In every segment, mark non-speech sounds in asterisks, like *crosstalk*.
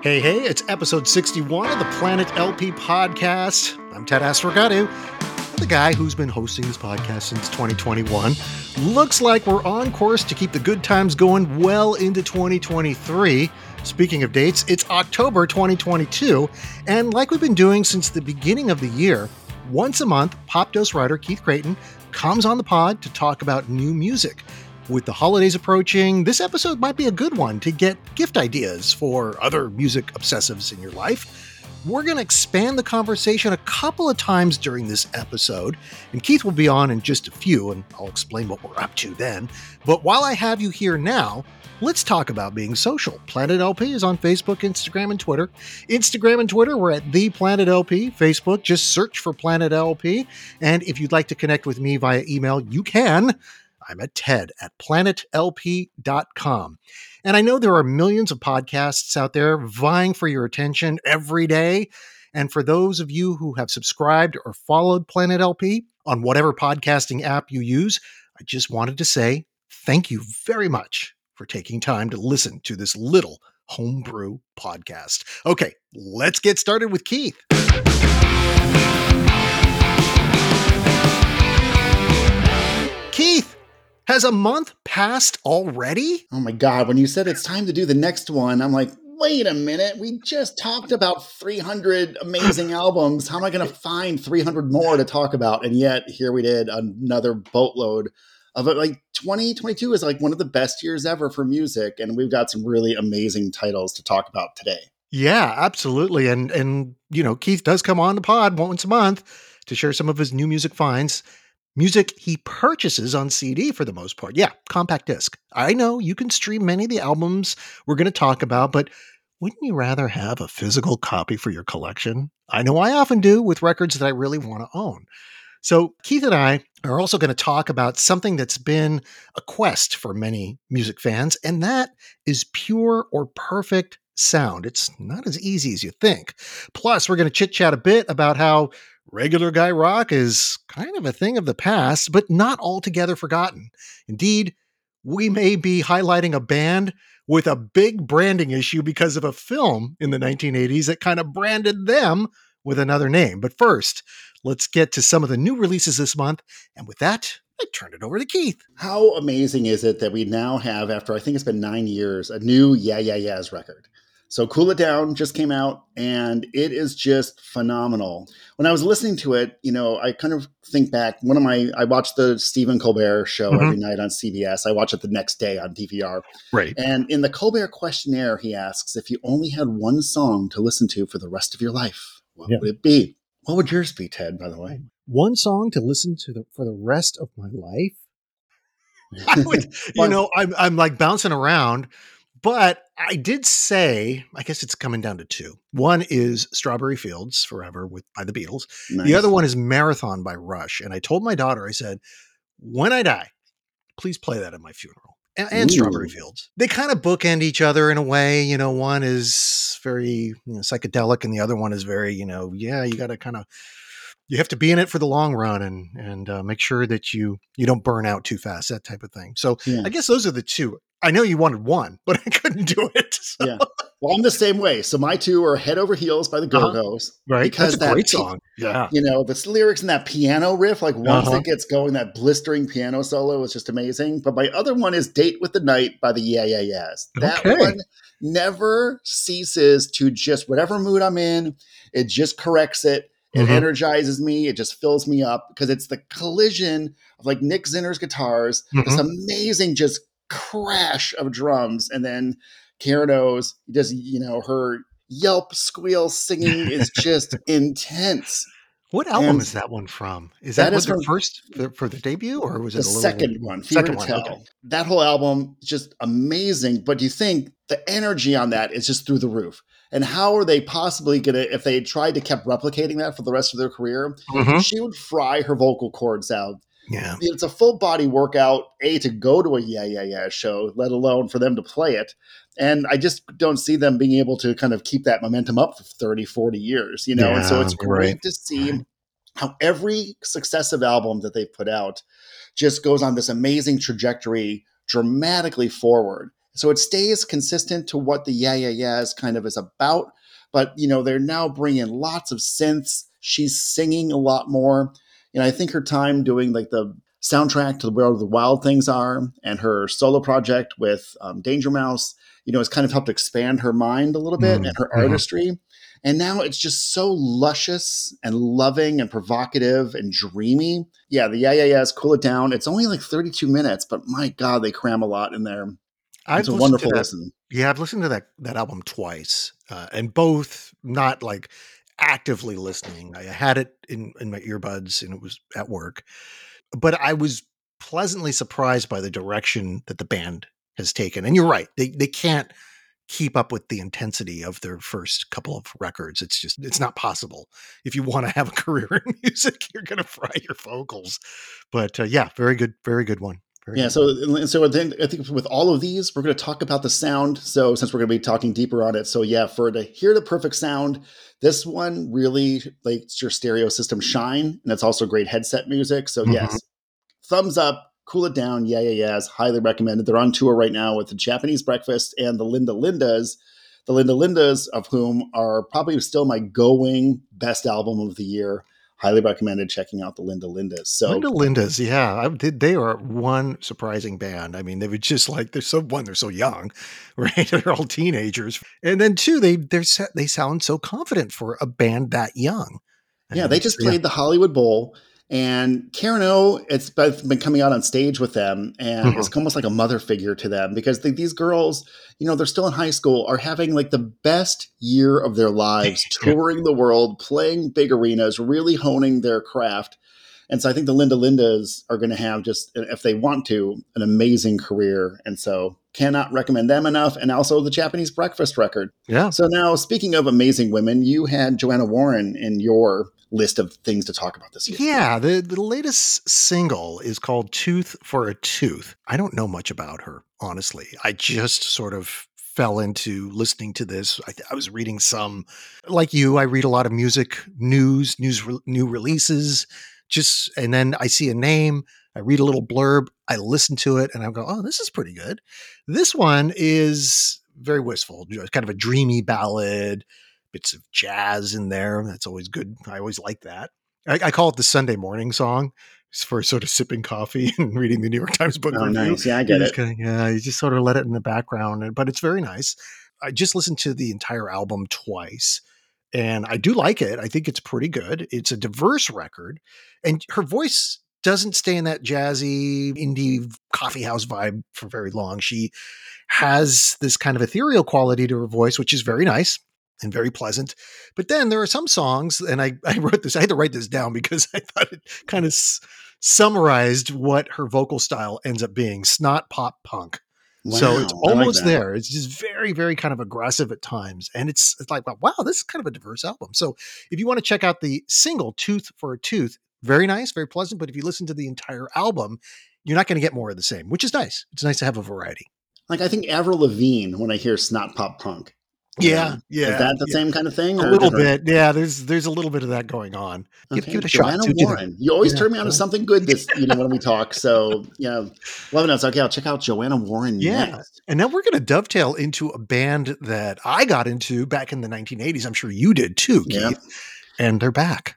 Hey, hey, it's episode 61 of the Planet LP podcast. I'm Ted Asregadoo, the guy who's been hosting this podcast since 2021. Looks like we're on course to keep the good times going well into 2023. Speaking of dates, it's October 2022, and like we've been doing since the beginning of the year, once a month, Popdose writer Keith Creighton comes on the pod to talk about new music. With the holidays approaching, this episode might be a good one to get gift ideas for other music obsessives in your life. We're going to expand the conversation a couple of times during this episode, and Keith will be on in just a few, and I'll explain what we're up to then. But while I have you here now, let's talk about being social. Planet LP is on Facebook, Instagram, and Twitter. Instagram and Twitter, we're at The Planet LP. Facebook, just search for Planet LP. And if you'd like to connect with me via email, you can. I'm at TED at planetlp.com. And I know there are millions of podcasts out there vying for your attention every day. And for those of you who have subscribed or followed Planet LP on whatever podcasting app you use, I just wanted to say thank you very much for taking time to listen to this little homebrew podcast. Okay, let's get started with Keith. Has a month passed already? Oh my God. When you said it's time to do the next one, I'm like, wait a minute. We just talked about 300 amazing *laughs* albums. How am I going to find 300 more to talk about? And yet, here we did another boatload of it. Like 2022 is like one of the best years ever for music. And we've got some really amazing titles to talk about today. Yeah, absolutely. And, and, you know, Keith does come on the pod once a month to share some of his new music finds music he purchases on CD for the most part. Yeah, compact disc. I know you can stream many of the albums we're going to talk about, but wouldn't you rather have a physical copy for your collection? I know I often do with records that I really want to own. So, Keith and I are also going to talk about something that's been a quest for many music fans, and that is pure or perfect sound. It's not as easy as you think. Plus, we're going to chit chat a bit about how regular guy rock is kind of a thing of the past, but not altogether forgotten. Indeed, we may be highlighting a band with a big branding issue because of a film in the 1980s that kind of branded them with another name. But first, let's get to some of the new releases this month. And with that, I turn it over to Keith. How amazing is it that we now have, after I think it's been nine years, a new Yeah Yeah Yeahs record? So Cool It Down just came out and it is just phenomenal. When I was listening to it, you know, I kind of think back. One of my, I watched the Stephen Colbert show mm-hmm. every night on CBS. I watch it the next day on DVR. Right. And in the Colbert questionnaire, he asks if you only had one song to listen to for the rest of your life, what yeah. would it be? What would yours be, Ted, by the way? One song to listen to the, for the rest of my life? *laughs* *laughs* I would, you know, I'm, I'm like bouncing around but I did say, I guess it's coming down to two. One is Strawberry Fields Forever with by the Beatles. Nice. The other one is Marathon by Rush. And I told my daughter, I said, when I die, please play that at my funeral. And, and Strawberry Fields. They kind of bookend each other in a way. You know, one is very you know, psychedelic, and the other one is very, you know, yeah, you got to kind of you have to be in it for the long run and and uh, make sure that you you don't burn out too fast that type of thing so yeah. i guess those are the two I know you wanted one, but I *laughs* couldn't do it. *laughs* So. Yeah. Well, I'm the same way. So my two are "Head Over Heels" by the Go Go's, uh-huh. right? Because That's a that great song. Yeah. You know the lyrics and that piano riff, like once uh-huh. it gets going, that blistering piano solo is just amazing. But my other one is "Date with the Night" by the Yeah Yeah Yeahs. That okay. one never ceases to just whatever mood I'm in, it just corrects it. It mm-hmm. energizes me. It just fills me up because it's the collision of like Nick Zinner's guitars, mm-hmm. this amazing just crash of drums, and then Karen O's just you know her yelp squeal singing is *laughs* just intense. What album and is that one from? Is that, that is the first for, for, the debut, or was it the second one? Second one. Okay. That whole album is just amazing. But do you think the energy on that is just through the roof. And how are they possibly going to, if they tried to keep replicating that for the rest of their career, mm-hmm. she would fry her vocal cords out. Yeah. It's a full body workout, A, to go to a Yeah Yeah Yeah show, let alone for them to play it. And I just don't see them being able to kind of keep that momentum up for 30, 40 years, you know? Yeah, and so it's great right. to see right. how every successive album that they've put out just goes on this amazing trajectory dramatically forward So it stays consistent to what the Yeah Yeah Yeahs kind of is about. But, you know, they're now bringing lots of synths. She's singing a lot more. And I think her time doing like the soundtrack to the world of the Wild Things Are and her solo project with um, Danger Mouse, you know, has kind of helped expand her mind a little bit mm-hmm. and her mm-hmm. artistry. And now it's just so luscious and loving and provocative and dreamy. Yeah, the Yeah Yeah Yeahs, Cool It Down. It's only like 32 minutes, but my God, they cram a lot in there. I've it's a wonderful listen. Yeah, I've listened to that that album twice, uh, and both not like actively listening. I had it in in my earbuds, and it was at work but I was pleasantly surprised by the direction that the band has taken. And you're right, they they can't keep up with the intensity of their first couple of records. It's just it's not possible. If you want to have a *laughs* career in music, you're going to fry your vocals. But uh, yeah, very good, very good one. Very yeah. Good. So so then I think with all of these, we're going to talk about the sound. So since we're going to be talking deeper on it, so yeah, for to hear the perfect sound, this one really makes your stereo system shine, and it's also great headset music. So mm-hmm. yes, thumbs up, cool it down. Yeah, yeah, yeah. It's highly recommended. They're on tour right now with the Japanese Breakfast and the Linda Lindas. The Linda Lindas, of whom are probably still my going best album of the year. Highly recommended checking out the Linda Lindas. So Linda Lindas, yeah, I, they are one surprising band. I mean, they were just like they're so one, they're so young, *laughs* right? they're all teenagers, and then two, they they they sound so confident for a band that young. Yeah, they just played yeah. the Hollywood Bowl and Karen O, it's been coming out on stage with them, and mm-hmm. it's almost like a mother figure to them because they, these girls, you know, they're still in high school, are having like the best year of their lives, *laughs* touring the world, playing big arenas, really honing their craft. And so I think the Linda Lindas are going to have just, if they want to, an amazing career. And so cannot recommend them enough. And also the Japanese Breakfast record. Yeah. So now, speaking of amazing women, you had Joanna Warren in your list of things to talk about this year. Yeah, the, the latest single is called Tooth for a Tooth. I don't know much about her, honestly. I just sort of fell into listening to this. I, I was reading some, like you, I read a lot of music news, news, re- new releases, just, and then I see a name, I read a little blurb, I listen to it, and I go, oh, this is pretty good. This one is very wistful, kind of a dreamy ballad bits of jazz in there. That's always good. I always like that. I, I call it the Sunday morning song for sort of sipping coffee *laughs* and reading the New York Times book oh, review. Nice. Yeah, I get it. Kinda, yeah, you just sort of let it in the background, but it's very nice. I just listened to the entire album twice and I do like it. I think it's pretty good. It's a diverse record, and her voice doesn't stay in that jazzy indie coffee house vibe for very long. She has this kind of ethereal quality to her voice, which is very nice and very pleasant. But then there are some songs, and I, *laughs* I wrote this, I had to write this down because *laughs* I thought it kind of s- summarized what her vocal style ends up being snot pop punk. Wow, so it's almost like there. It's just very, very kind of aggressive at times. And it's, it's like, wow, this is kind of a diverse album. So if you want to check out the single Tooth for a Tooth, very nice, very pleasant. But if you listen to the entire album, you're not going to get more of the same, which is nice. It's nice to have a variety. Like I think Avril Lavigne, when I hear snot pop punk, yeah, yeah. Is that the yeah. same kind of thing? A little different? bit. Yeah, there's there's a little bit of that going on. Give, okay. give it a Joanna shot. Warren. You always yeah, turn me on to something good this you know when we talk. So yeah, love it. Okay, I'll check out Joanna Warren. Yeah, next. and now we're going to dovetail into a band that I got into back in the 1980s. I'm sure you did too, Keith. Yep. And they're back.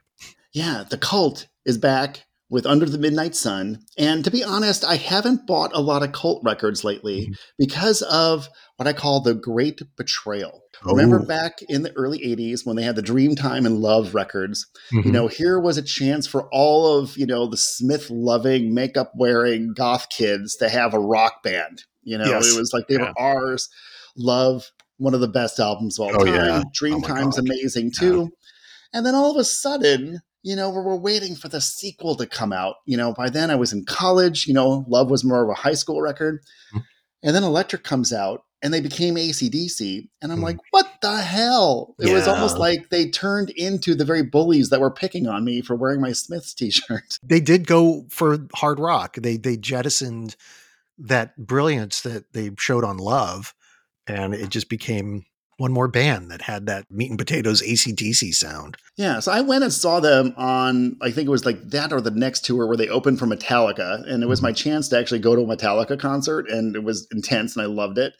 Yeah, the cult is back with Under the Midnight Sun. And to be honest, I haven't bought a lot of cult records lately mm-hmm. because of what I call the Great Betrayal. Oh. Remember back in the early 80s when they had the Dreamtime and Love records? Mm-hmm. You know, here was a chance for all of, you know, the Smith loving, makeup wearing goth kids to have a rock band. You know, yes. it was like they yeah. were ours. Love, one of the best albums of all oh, time. Yeah. Dreamtime's oh amazing too. Yeah. And then all of a sudden, you know, we're waiting for the sequel to come out. You know, by then I was in college, you know, Love was more of a high school record. Mm-hmm. And then Electric comes out and they became ACDC. And I'm mm. like, what the hell? It yeah. was almost like they turned into the very bullies that were picking on me for wearing my Smiths t-shirt. They did go for hard rock. They they jettisoned that brilliance that they showed on Love, and it just became one more band that had that meat and potatoes ACDC sound. Yeah, so I went and saw them on, I think it was like that or the next tour where they opened for Metallica. And it was mm-hmm. my chance to actually go to a Metallica concert, and it was intense and I loved it.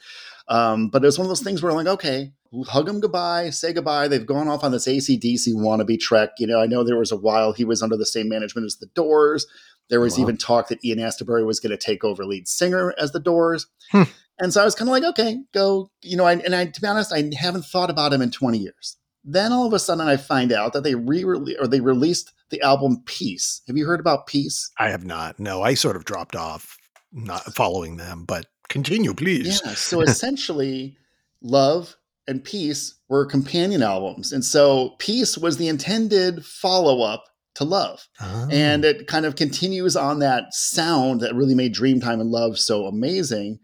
Um, but it was one of those things where I'm like, okay, hug them goodbye, say goodbye. They've gone off on this ACDC wannabe trek. You know, I know there was a while he was under the same management as the Doors. There was wow. even talk that Ian Astbury was going to take over lead singer as the Doors. Hmm. And so I was kind of like, okay, go, you know, I, and I, to be honest, I haven't thought about him in 20 years. Then all of a sudden I find out that they re or they released the album Peace. Have you heard about Peace? I have not. No, I sort of dropped off not following them, but continue, please. Yeah. So essentially, Love and Peace were companion albums. And so Peace was the intended follow up to Love. Oh. And it kind of continues on that sound that really made Dreamtime and Love so amazing.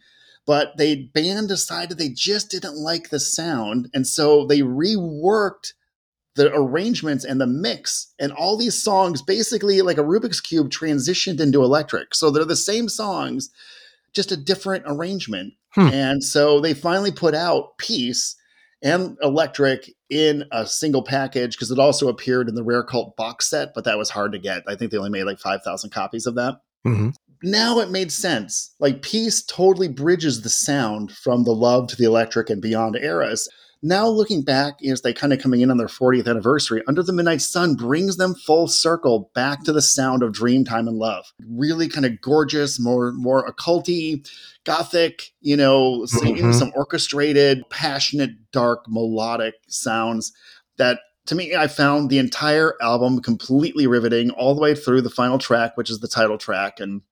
But they band decided they just didn't like the sound. And so they reworked the arrangements and the mix and all these songs basically like a Rubik's Cube transitioned into electric. So they're the same songs, just a different arrangement. Hmm. And so they finally put out Peace and Electric in a single package because it also appeared in the Rare Cult box set, but that was hard to get. I think they only made like 5,000 copies of that. Mm-hmm. Now it made sense. Like Peace totally bridges the sound from the love to the electric and beyond eras. Now, looking back, as they kind of coming in on their 40th anniversary, Under the Midnight Sun brings them full circle back to the sound of Dreamtime and Love. Really kind of gorgeous, more more occulty, gothic, you know, mm-hmm. some orchestrated, passionate, dark, melodic sounds that to me, I found the entire album completely riveting all the way through the final track, which is the title track. And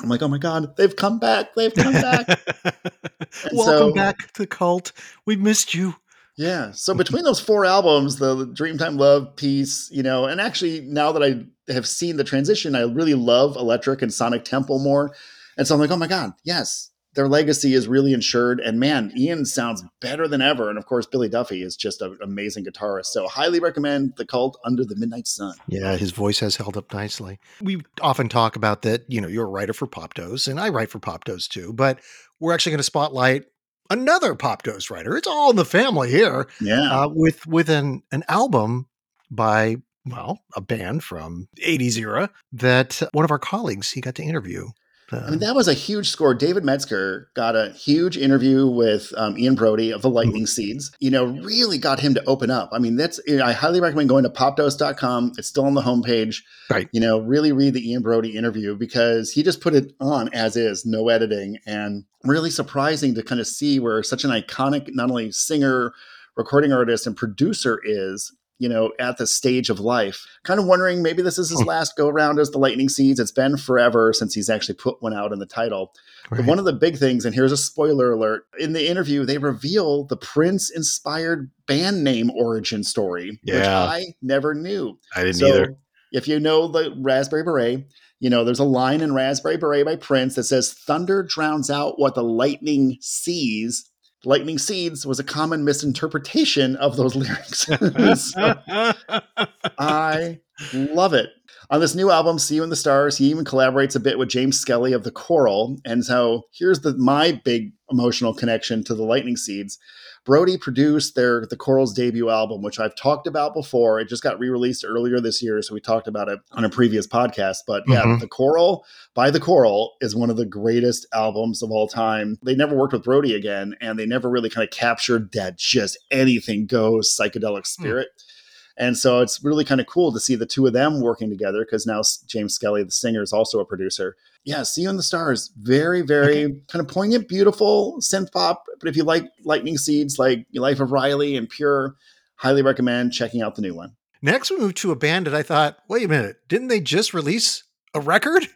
I'm like, oh my God, they've come back. They've come back. *laughs* Welcome so, back to the cult. We missed you. Yeah. So *laughs* between those four albums, the Dreamtime Love Peace, you know, and actually now that I have seen the transition, I really love Electric and Sonic Temple more. And so I'm like, oh my God, yes, their legacy is really insured. And man, Ian sounds better than ever. And of course, Billy Duffy is just an amazing guitarist. So highly recommend The Cult Under the Midnight Sun. Yeah, his voice has held up nicely. We often talk about that, you know, you're a writer for Popdose, and I write for Popdose too, but we're actually going to spotlight another Popdose writer. It's all in the family here. Yeah. Uh, with with an an album by well, a band from 80s era that one of our colleagues he got to interview. I mean, that was a huge score. David Metzger got a huge interview with um, Ian Broudie of the mm-hmm. Lightning Seeds. You know, really got him to open up. I mean, that's I highly recommend going to popdose.com. It's still on the homepage. Right. You know, really read the Ian Broudie interview because he just put it on as is, no editing, and really surprising to kind of see where such an iconic, not only singer, recording artist, and producer is you know, at the stage of life. Kind of wondering maybe this is his hmm. last go around as the Lightning Seeds. It's been forever since he's actually put one out in the title. Right. But one of the big things, and here's a spoiler alert in the interview, they reveal the Prince inspired band name origin story, yeah. which I never knew. I didn't so, either. If you know the Raspberry Beret, you know, there's a line in Raspberry Beret by Prince that says, Thunder drowns out what the lightning sees lightning seeds was a common misinterpretation of those *laughs* lyrics. *laughs* so, *laughs* I love it. On this new album, See You in the Stars, he even collaborates a bit with James Skelly of the Coral. And so here's the my big emotional connection to the Lightning Seeds. Broudie produced their the Coral's debut album, which I've talked about before. It just got re-released earlier this year, so we talked about it on a previous podcast. But yeah, mm-hmm. the Coral by the Coral is one of the greatest albums of all time. They never worked with Broudie again, and they never really kind of captured that just anything goes psychedelic hmm. spirit. Mm. And so it's really kind of cool to see the two of them working together because now James Skelly, the singer, is also a producer. Yeah, See You in the Stars. Very, very okay. kind of poignant, beautiful synth pop. But if you like Lightning Seeds, like Life of Riley and Pure, highly recommend checking out the new one. Next, we move to a band that I thought, wait a minute, didn't they just release a record?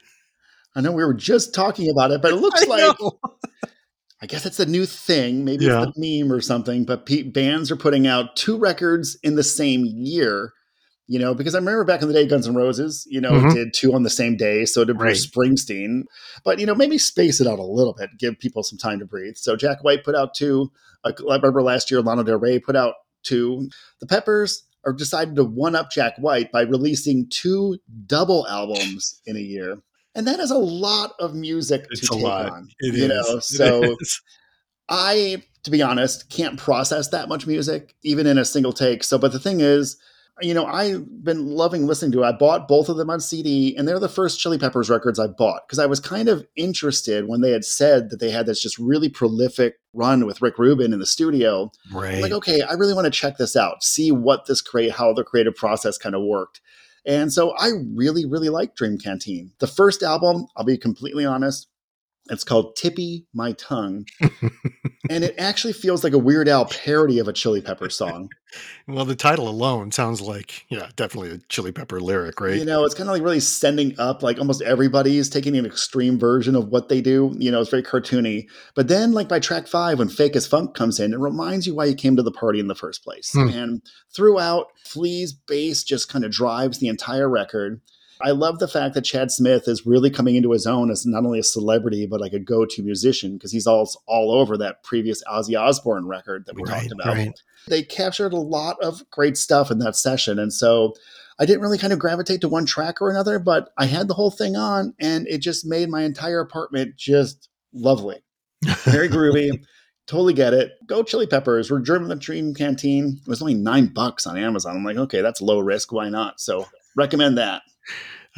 I know we were just talking about it, but it *laughs* looks like *laughs* I guess it's a new thing. Maybe yeah. it's a meme or something, but p- bands are putting out two records in the same year. You know, because I remember back in the day, Guns N' Roses, you know, mm-hmm. did two on the same day. So did Bruce right. Springsteen. But, you know, maybe space it out a little bit, give people some time to breathe. So Jack White put out two. I remember last year, Lana Del Rey put out two. The Peppers are decided to one up Jack White by releasing two double albums in a year and that is a lot of music it's to take lot. on. It you is. know, *laughs* so I to be honest, can't process that much music, even in a single take. So, but the thing is, you know, I've been loving listening to it. I bought both of them on CD, and they're the first Chili Peppers records I bought because I was kind of interested when they had said that they had this just really prolific run with Rick Rubin in the studio. Right. like, okay, I really want to check this out, see what this create, how the creative process kind of worked. And so I really, really like Dream Canteen. The first album, I'll be completely honest, it's called Tippa My Tongue. *laughs* and it actually feels like a Weird Al parody of a Chili Pepper song. *laughs* well, the title alone sounds like, yeah, definitely a Chili Pepper lyric, right? You know, it's kind of like really sending up, like almost everybody is taking an extreme version of what they do. You know, it's very cartoony. But then, like by track five, when Fake as Funk comes in, it reminds you why you came to the party in the first place. Hmm. And throughout, Flea's bass just kind of drives the entire record. I love the fact that Chad Smith is really coming into his own as not only a celebrity but like a go-to musician because he's all all over that previous Ozzy Osbourne record that we right, talked about. Right. They captured a lot of great stuff in that session, and so I didn't really kind of gravitate to one track or another, but I had the whole thing on, and it just made my entire apartment just lovely, very groovy. *laughs* Totally get it. Go Chili Peppers. Return of the Dream Canteen. It was only nine bucks on Amazon. I'm like, okay, that's low risk. Why not? So recommend that.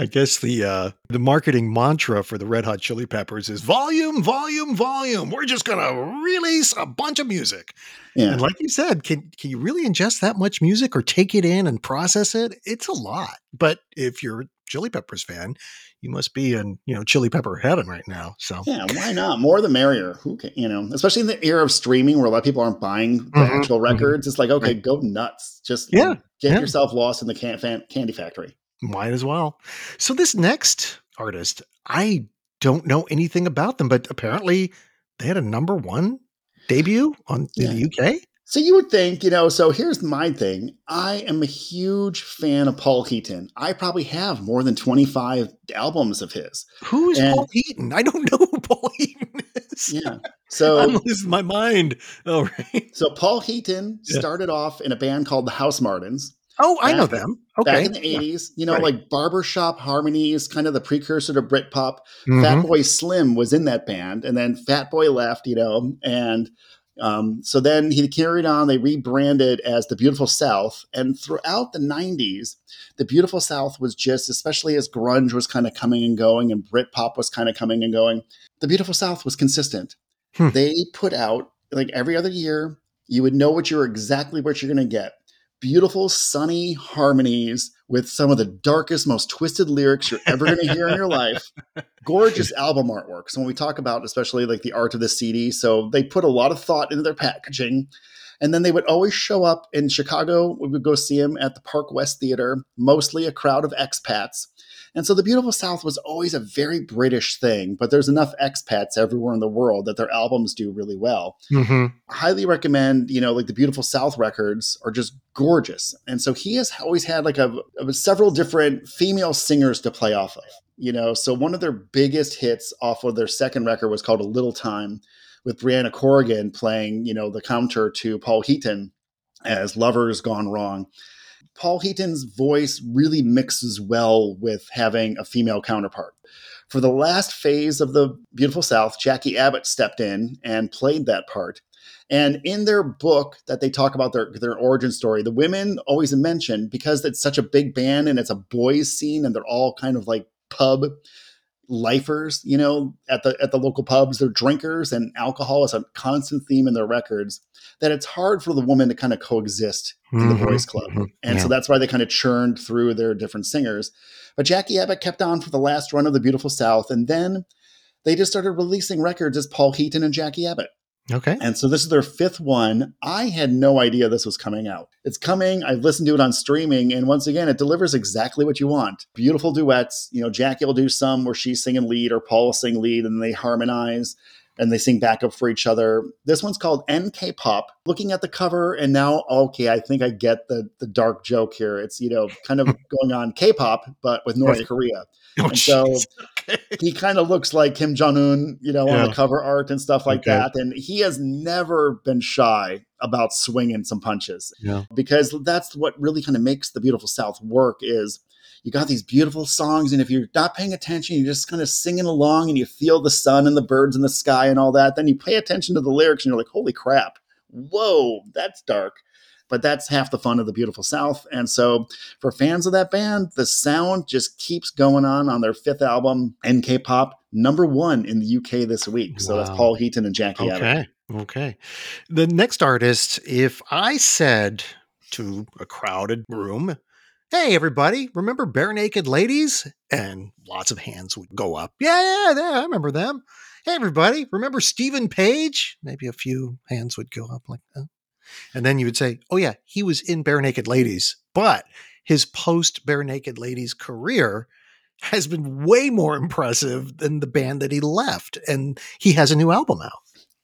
I guess the uh, the marketing mantra for the Red Hot Chili Peppers is volume, volume, volume. We're just gonna release a bunch of music. Yeah. And like you said, can can you really ingest that much music or take it in and process it? It's a lot. But if you're a Chili Peppers fan, you must be in you know Chili Pepper heaven right now. So yeah, why not? More the merrier. Who can you know? Especially in the era of streaming, where a lot of people aren't buying the mm-hmm, actual mm-hmm. records. It's like okay, right. go nuts. Just yeah, get yeah. yourself lost in the can- fan- candy factory. Might as well. So this next artist, I don't know anything about them, but apparently they had a number one debut on yeah. in the UK. So you would think, you know, so here's my thing. I am a huge fan of Paul Heaton. I probably have more than 25 albums of his. Who is and, Paul Heaton? I don't *laughs* know who Paul Heaton is. Yeah. *laughs* So I'm losing my mind. *laughs* All right. So Paul Heaton yeah. started off in a band called the Housemartins. Oh, I know them. Okay. Back in the 80s, you know, right. like barbershop harmonies, kind of the precursor to Britpop. Mm-hmm. Fatboy Slim was in that band, and then Fatboy left, you know, and um, so then he carried on. They rebranded as the Beautiful South, and throughout the '90s, the Beautiful South was just, especially as grunge was kind of coming and going, and Britpop was kind of coming and going. The Beautiful South was consistent. Hmm. They put out like every other year. You would know what you're exactly what you're going to get beautiful, sunny harmonies with some of the darkest, most twisted lyrics you're ever going to hear in your *laughs* life. Gorgeous album artwork. So when we talk about, especially like the art of the CD, so they put a lot of thought into their packaging. And then they would always show up in Chicago. We would go see them at the Park West Theater, mostly a crowd of expats. And so the Beautiful South was always a very British thing, but there's enough expats everywhere in the world that their albums do really well. Mm-hmm. Highly recommend, you know, like the Beautiful South records are just gorgeous. And so he has always had like a, a several different female singers to play off of. You know, so one of their biggest hits off of their second record was called A Little Time with Briana Corrigan playing, you know, the counter to Paul Heaton as Lovers Gone Wrong. Paul Heaton's voice really mixes well with having a female counterpart. For the last phase of the Beautiful South, Jacqui Abbott stepped in and played that part. And in their book that they talk about their, their origin story, the women always mention because it's such a big band and it's a boys scene and they're all kind of like pub lifers, you know, at the at the local pubs, they're drinkers and alcohol is a constant theme in their records that it's hard for the woman to kind of coexist in mm-hmm, the boys club. Mm-hmm, and yeah. so that's why they kind of churned through their different singers. But Jacqui Abbott kept on for the last run of the Beautiful South and then they just started releasing records as Paul Heaton and Jacqui Abbott. Okay. And so this is their fifth one. I had no idea this was coming out. It's coming. I've listened to it on streaming. And once again, it delivers exactly what you want. Beautiful duets. You know, Jacqui will do some where she's singing lead or Paul will sing lead and they harmonize and they sing backup for each other. This one's called NK Pop. Looking at the cover and now, okay, I think I get the the dark joke here. It's, you know, kind of *laughs* going on K-pop, but with North Korea. Oh, and so. *laughs* he kind of looks like Kim Jong Un, you know, yeah. on the cover art and stuff like okay. that. And he has never been shy about swinging some punches, yeah. because that's what really kind of makes the beautiful South work. Is you got these beautiful songs. And if you're not paying attention, you're just kind of singing along and you feel the sun and the birds in the sky and all that. Then you pay attention to the lyrics and you're like, holy crap, whoa, that's dark but that's half the fun of the beautiful South. And so, for fans of that band, the sound just keeps going on on their fifth album, NK Pop, number one in the UK this week. So wow. that's Paul Heaton and Jacqui. Okay, okay. The next artist, if I said to a crowded room, Hey, everybody, remember Barenaked Ladies? And lots of hands would go up. Yeah, yeah, yeah, I remember them. Hey, everybody, remember Steven Page? Maybe a few hands would go up like that. And then you would say, oh, yeah, he was in Barenaked Ladies, but his post Barenaked Ladies career has been way more impressive than the band that he left. And he has a new album out.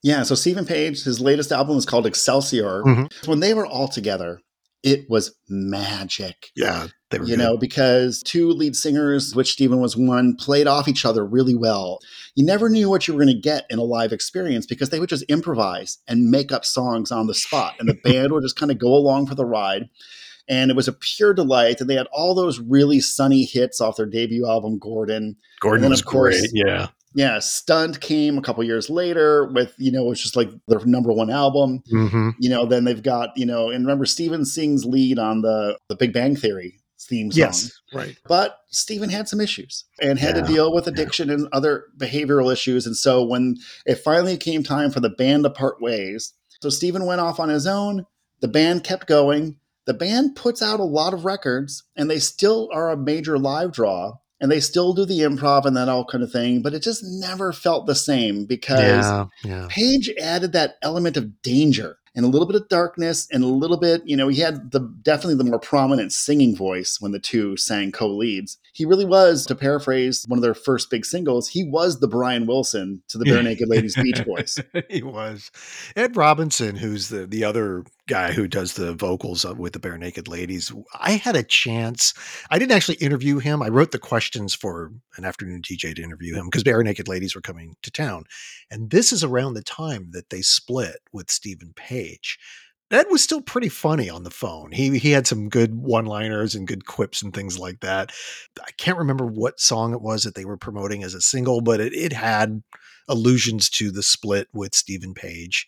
Yeah. So Steven Page, his latest album is called Excelsior. Mm-hmm. When they were all together, it was magic. Yeah, they were. You good. know, because two lead singers, which Steven was one, played off each other really well. You never knew what you were going to get in a live experience because they would just improvise and make up songs on the spot, and the band would just kind of go along for the ride. And it was a pure delight. And they had all those really sunny hits off their debut album, Gordon. Gordon was of course, great. Yeah yeah, Stunt came a couple years later with, you know, it's just like their number one album. Mm-hmm. You know, then they've got, you know, and remember Steven sings lead on the the Big Bang Theory theme song. Yes, right. But Steven had some issues and had yeah, to deal with addiction yeah. and other behavioral issues. And so when it finally came time for the band to part ways, so Steven went off on his own. The band kept going. The band puts out a lot of records and they still are a major live draw and they still do the improv and that all kind of thing, but it just never felt the same because yeah, yeah. Page added that element of danger and a little bit of darkness and a little bit, you know, he had the definitely the more prominent singing voice when the two sang co-leads. He really was, to paraphrase one of their first big singles, he was the Brian Wilson to the Barenaked Ladies Beach Boys. *laughs* he was. Ed Robertson, who's the the other guy who does the vocals with the Barenaked Ladies. I had a chance. I didn't actually interview him. I wrote the questions for an afternoon DJ to interview him because Barenaked Ladies were coming to town. And this is around the time that they split with Steven Page. Ed was still pretty funny on the phone. He he had some good one-liners and good quips and things like that. I can't remember what song it was that they were promoting as a single, but it, it had allusions to the split with Steven Page.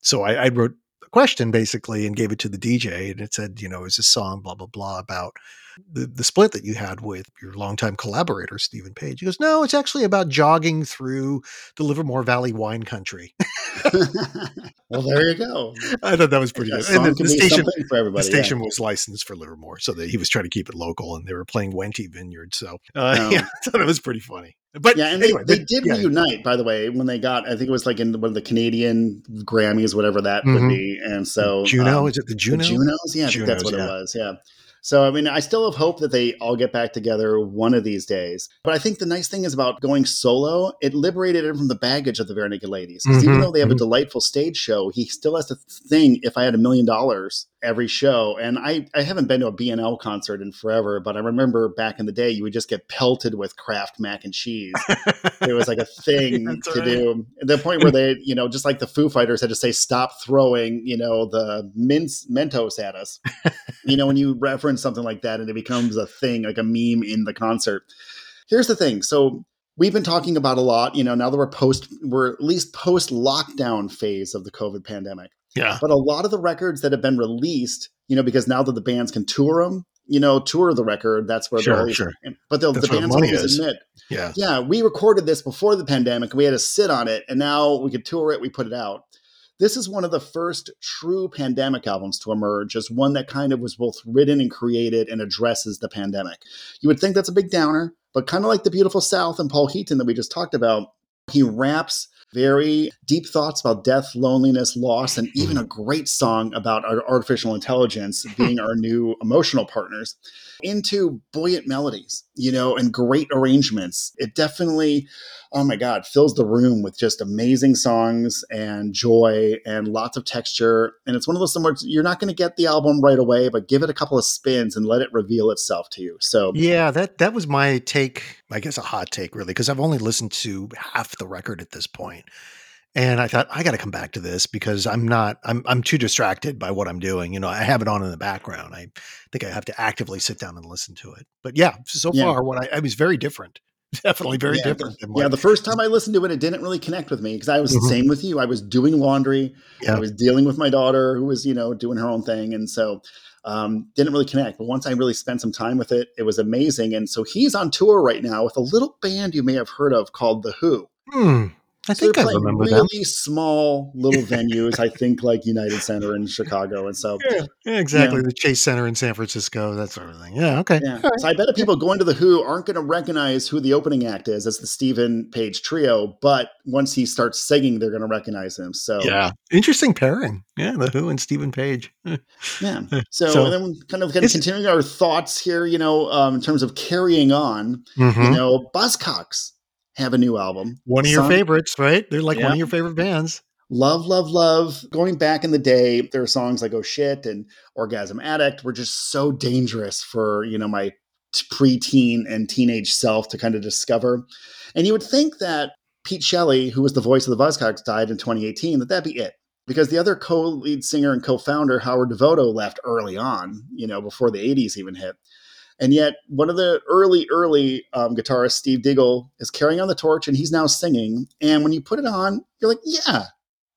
So I, I wrote question basically and gave it to the DJ and it said, you know, is this song blah blah blah about the, the split that you had with your longtime collaborator Steven Page. He goes, no, it's actually about jogging through the Livermore Valley wine country. *laughs* well, there you go. I thought that was pretty good. And the, station for everybody. The station yeah. was licensed for Livermore, so that he was trying to keep it local, and they were playing Wente Vineyard. So uh, um, *laughs* yeah, I thought it was pretty funny. But yeah, and anyway, they, they did yeah. reunite, by the way, when they got, I think it was like in one of the Canadian Grammys, whatever that mm-hmm. would be. And so Juno, um, is it the Juno? The Junos? Yeah, I Junos, that's what yeah. it was. Yeah. So, I mean, I still have hope that they all get back together one of these days. But I think the nice thing is about going solo, it liberated him from the baggage of the Barenaked Ladies. Because mm-hmm, even though they have mm-hmm. a delightful stage show, he still has to think if I had a million dollars every show. And I, I haven't been to a BNL concert in forever, but I remember back in the day, you would just get pelted with Kraft mac and cheese. it was like a *laughs* thing to right. do. At the point where they, you know, just like the Foo Fighters had to say, stop throwing, you know, the mince Mentos at us. you know, when you reference something like that and it becomes a thing, like a meme in the concert. Here's the thing. So we've been talking about a lot, you know, now that we're post, we're at least post lockdown phase of the COVID pandemic. Yeah. But a lot of the records that have been released, you know, because now that the bands can tour them, you know, tour the record, that's where sure, sure. But the, the bands always is. admit, yeah, yeah, we recorded this before the pandemic. We had to sit on it, and now we could tour it. We put it out. This is one of the first true pandemic albums to emerge as one that kind of was both written and created and addresses the pandemic. You would think that's a big downer, but kind of like the Beautiful South and Paul Heaton that we just talked about, he raps very deep thoughts about death, loneliness, loss, and even a great song about our artificial intelligence *laughs* being our new emotional partners into buoyant melodies, you know, and great arrangements. It definitely, oh my God, fills the room with just amazing songs and joy and lots of texture. And it's one of those songs you're not going to get the album right away, but give it a couple of spins and let it reveal itself to you. So yeah, that that was my take. I guess a hot take, really, because I've only listened to half the record at this point. And I thought I got to come back to this because I'm not I'm I'm too distracted by what I'm doing. You know, I have it on in the background. I think I have to actively sit down and listen to it. But yeah, so yeah. far what I, I was very different *laughs* definitely very yeah, different. yeah, the first time I listened to it, it didn't really connect with me because I was mm-hmm. the same with you. I was doing laundry. Yeah. I was dealing with my daughter who was, you know, doing her own thing. And so um, didn't really connect. But once I really spent some time with it, it was amazing. And so he's on tour right now with a little band you may have heard of called The Who. Hmm. I so think I remember really them. small little venues. I think like United Center in Chicago, and so yeah, yeah exactly the Chase Center in San Francisco, that sort of thing. Yeah, okay. Yeah. Right. So I bet if people going to the Who aren't going to recognize who the opening act is. as the Steven Page trio, but once he starts singing, they're going to recognize him. So yeah, interesting pairing. Yeah, the Who and Steven Page. yeah. *laughs* So, so then kind of, kind of continuing our thoughts here, you know, um, in terms of carrying on, mm-hmm. you know, Buzzcocks have a new album. One of your favorites, right? They're like yeah. one of your favorite bands. Love, love, love. Going back in the day, there are songs like "Oh Shit" and "Orgasm Addict" were just so dangerous for you know my preteen and teenage self to kind of discover. And you would think that Pete Shelley, who was the voice of the Buzzcocks, died in 2018. That that'd be it, because the other co-lead singer and co-founder Howard Devoto left early on, you know, before the 80s even hit. And yet, one of the early, early um, guitarists, Steve Diggle, is carrying on the torch and he's now singing. And when you put it on, you're like, yeah,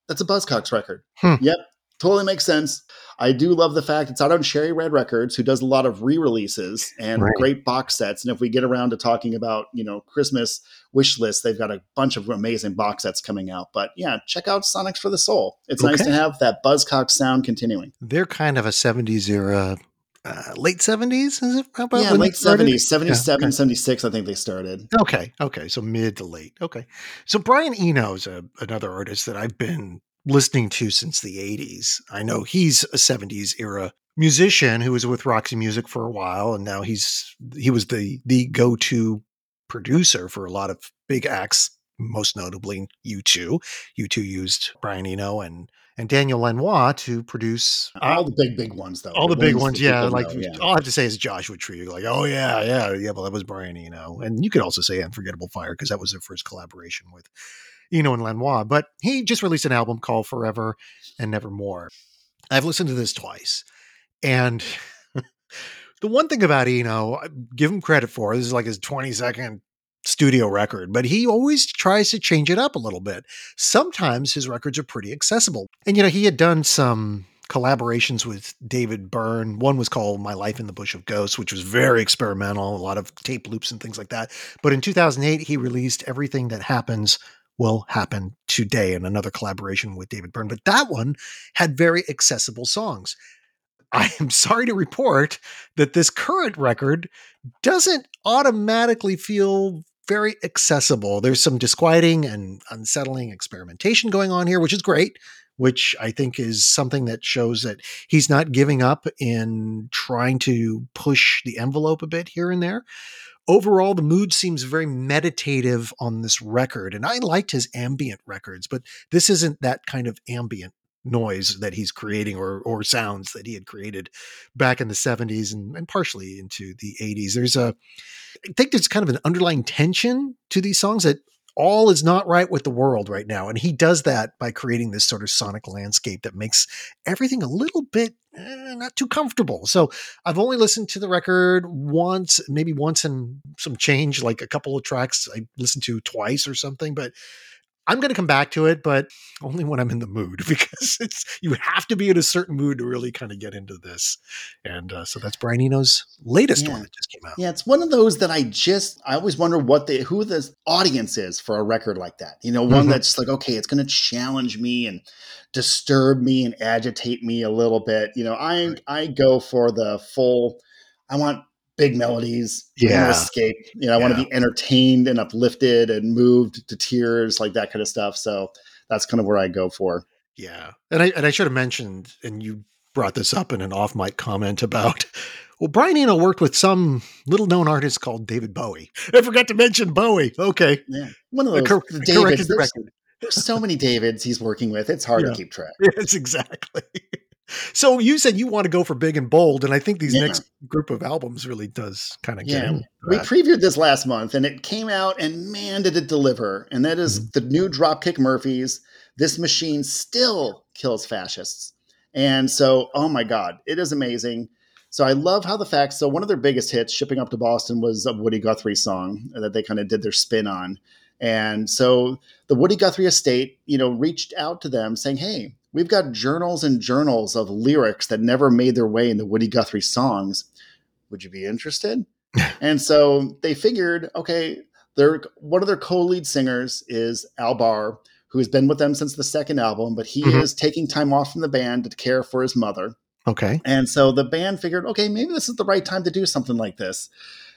that's a Buzzcocks record. Hmm. Yep, totally makes sense. I do love the fact it's out on Cherry Red Records, who does a lot of re-releases and right. great box sets. And if we get around to talking about, you know, Christmas wish lists, they've got a bunch of amazing box sets coming out. But yeah, check out Sonics for the Soul. It's okay. nice to have that Buzzcocks sound continuing. They're kind of a 70s era uh, late 70s is it about yeah late 70s 77 yeah, okay. 76 i think they started. Okay okay so mid to late okay. So brian eno's a, another artist that i've been listening to since the 80s i know he's a 70s era musician who was with roxy music for a while and now he's he was the the go-to producer for a lot of big acts most notably u2 u2 used brian eno and and Daniel Lanois to produce all the big, big ones, though. All the, the big ones, yeah. Like know, yeah. all I have to say is Joshua Tree. You're like, oh yeah, yeah, yeah. Well, that was Brian Eno, and you could also say Unforgettable Fire because that was their first collaboration with Eno and Lanois. But he just released an album called Forever and Nevermore. I've listened to this twice, and *laughs* the one thing about Eno, give him credit for this is like his 20 second studio record, but he always tries to change it up a little bit. Sometimes his records are pretty accessible. And, you know, he had done some collaborations with David Byrne. One was called My Life in the Bush of Ghosts, which was very experimental, a lot of tape loops and things like that. But in 2008, he released Everything That Happens Will Happen Today in another collaboration with David Byrne. But that one had very accessible songs. I *laughs* am sorry to report that this current record doesn't automatically feel very accessible. There's some disquieting and unsettling experimentation going on here, which is great, which I think is something that shows that he's not giving up in trying to push the envelope a bit here and there. Overall, the mood seems very meditative on this record, and I liked his ambient records, but this isn't that kind of ambient noise that he's creating or or sounds that he had created back in the 70s and, and partially into the 80s. There's a I think there's kind of an underlying tension to these songs that all is not right with the world right now. And he does that by creating this sort of sonic landscape that makes everything a little bit eh, not too comfortable. So I've only listened to the record once, maybe once and some change, like a couple of tracks I listened to twice or something. But I'm going to come back to it, but only when I'm in the mood *laughs* because it's you have to be in a certain mood to really kind of get into this. And uh, so that's Brian Eno's latest yeah. one that just came out. Yeah, it's one of those that I just I always wonder what the who the audience is for a record like that. You know, one mm-hmm. that's like okay, it's going to challenge me and disturb me and agitate me a little bit. You know, I right. I go for the full. I want big melodies. Yeah. escape. You know, I yeah. want to be entertained and uplifted and moved to tears, like that kind of stuff. So that's kind of where I go for. Yeah. And I and I should have mentioned, and you brought this up in an off mic comment about *laughs* well, Brian Eno worked with some little known artist called David Bowie. I forgot to mention Bowie. Okay. Yeah. One of uh, those cor- Davids. There's, there's, so many Davids he's working with. It's hard yeah. to keep track. *laughs* Yes, exactly. So you said you want to go for big and bold, and I think these yeah. next group of albums really does kind of yeah. We previewed this last month, and it came out, and man, did it deliver! And that is mm-hmm. the new Dropkick Murphys. this machine still kills fascists. And so, oh my God, it is amazing. So I love how the facts. So one of their biggest hits, "Shipping Up to Boston," was a Woody Guthrie song that they kind of did their spin on. And so the Woody Guthrie estate, you know, reached out to them saying, "Hey, we've got journals and journals of lyrics that never made their way into Woody Guthrie songs. Would you be interested?" *laughs* and so they figured, okay, their one of their co-lead singers is Al Barr, who has been with them since the second album, but he mm-hmm. is taking time off from the band to care for his mother. Okay. And so the band figured, okay, maybe this is the right time to do something like this.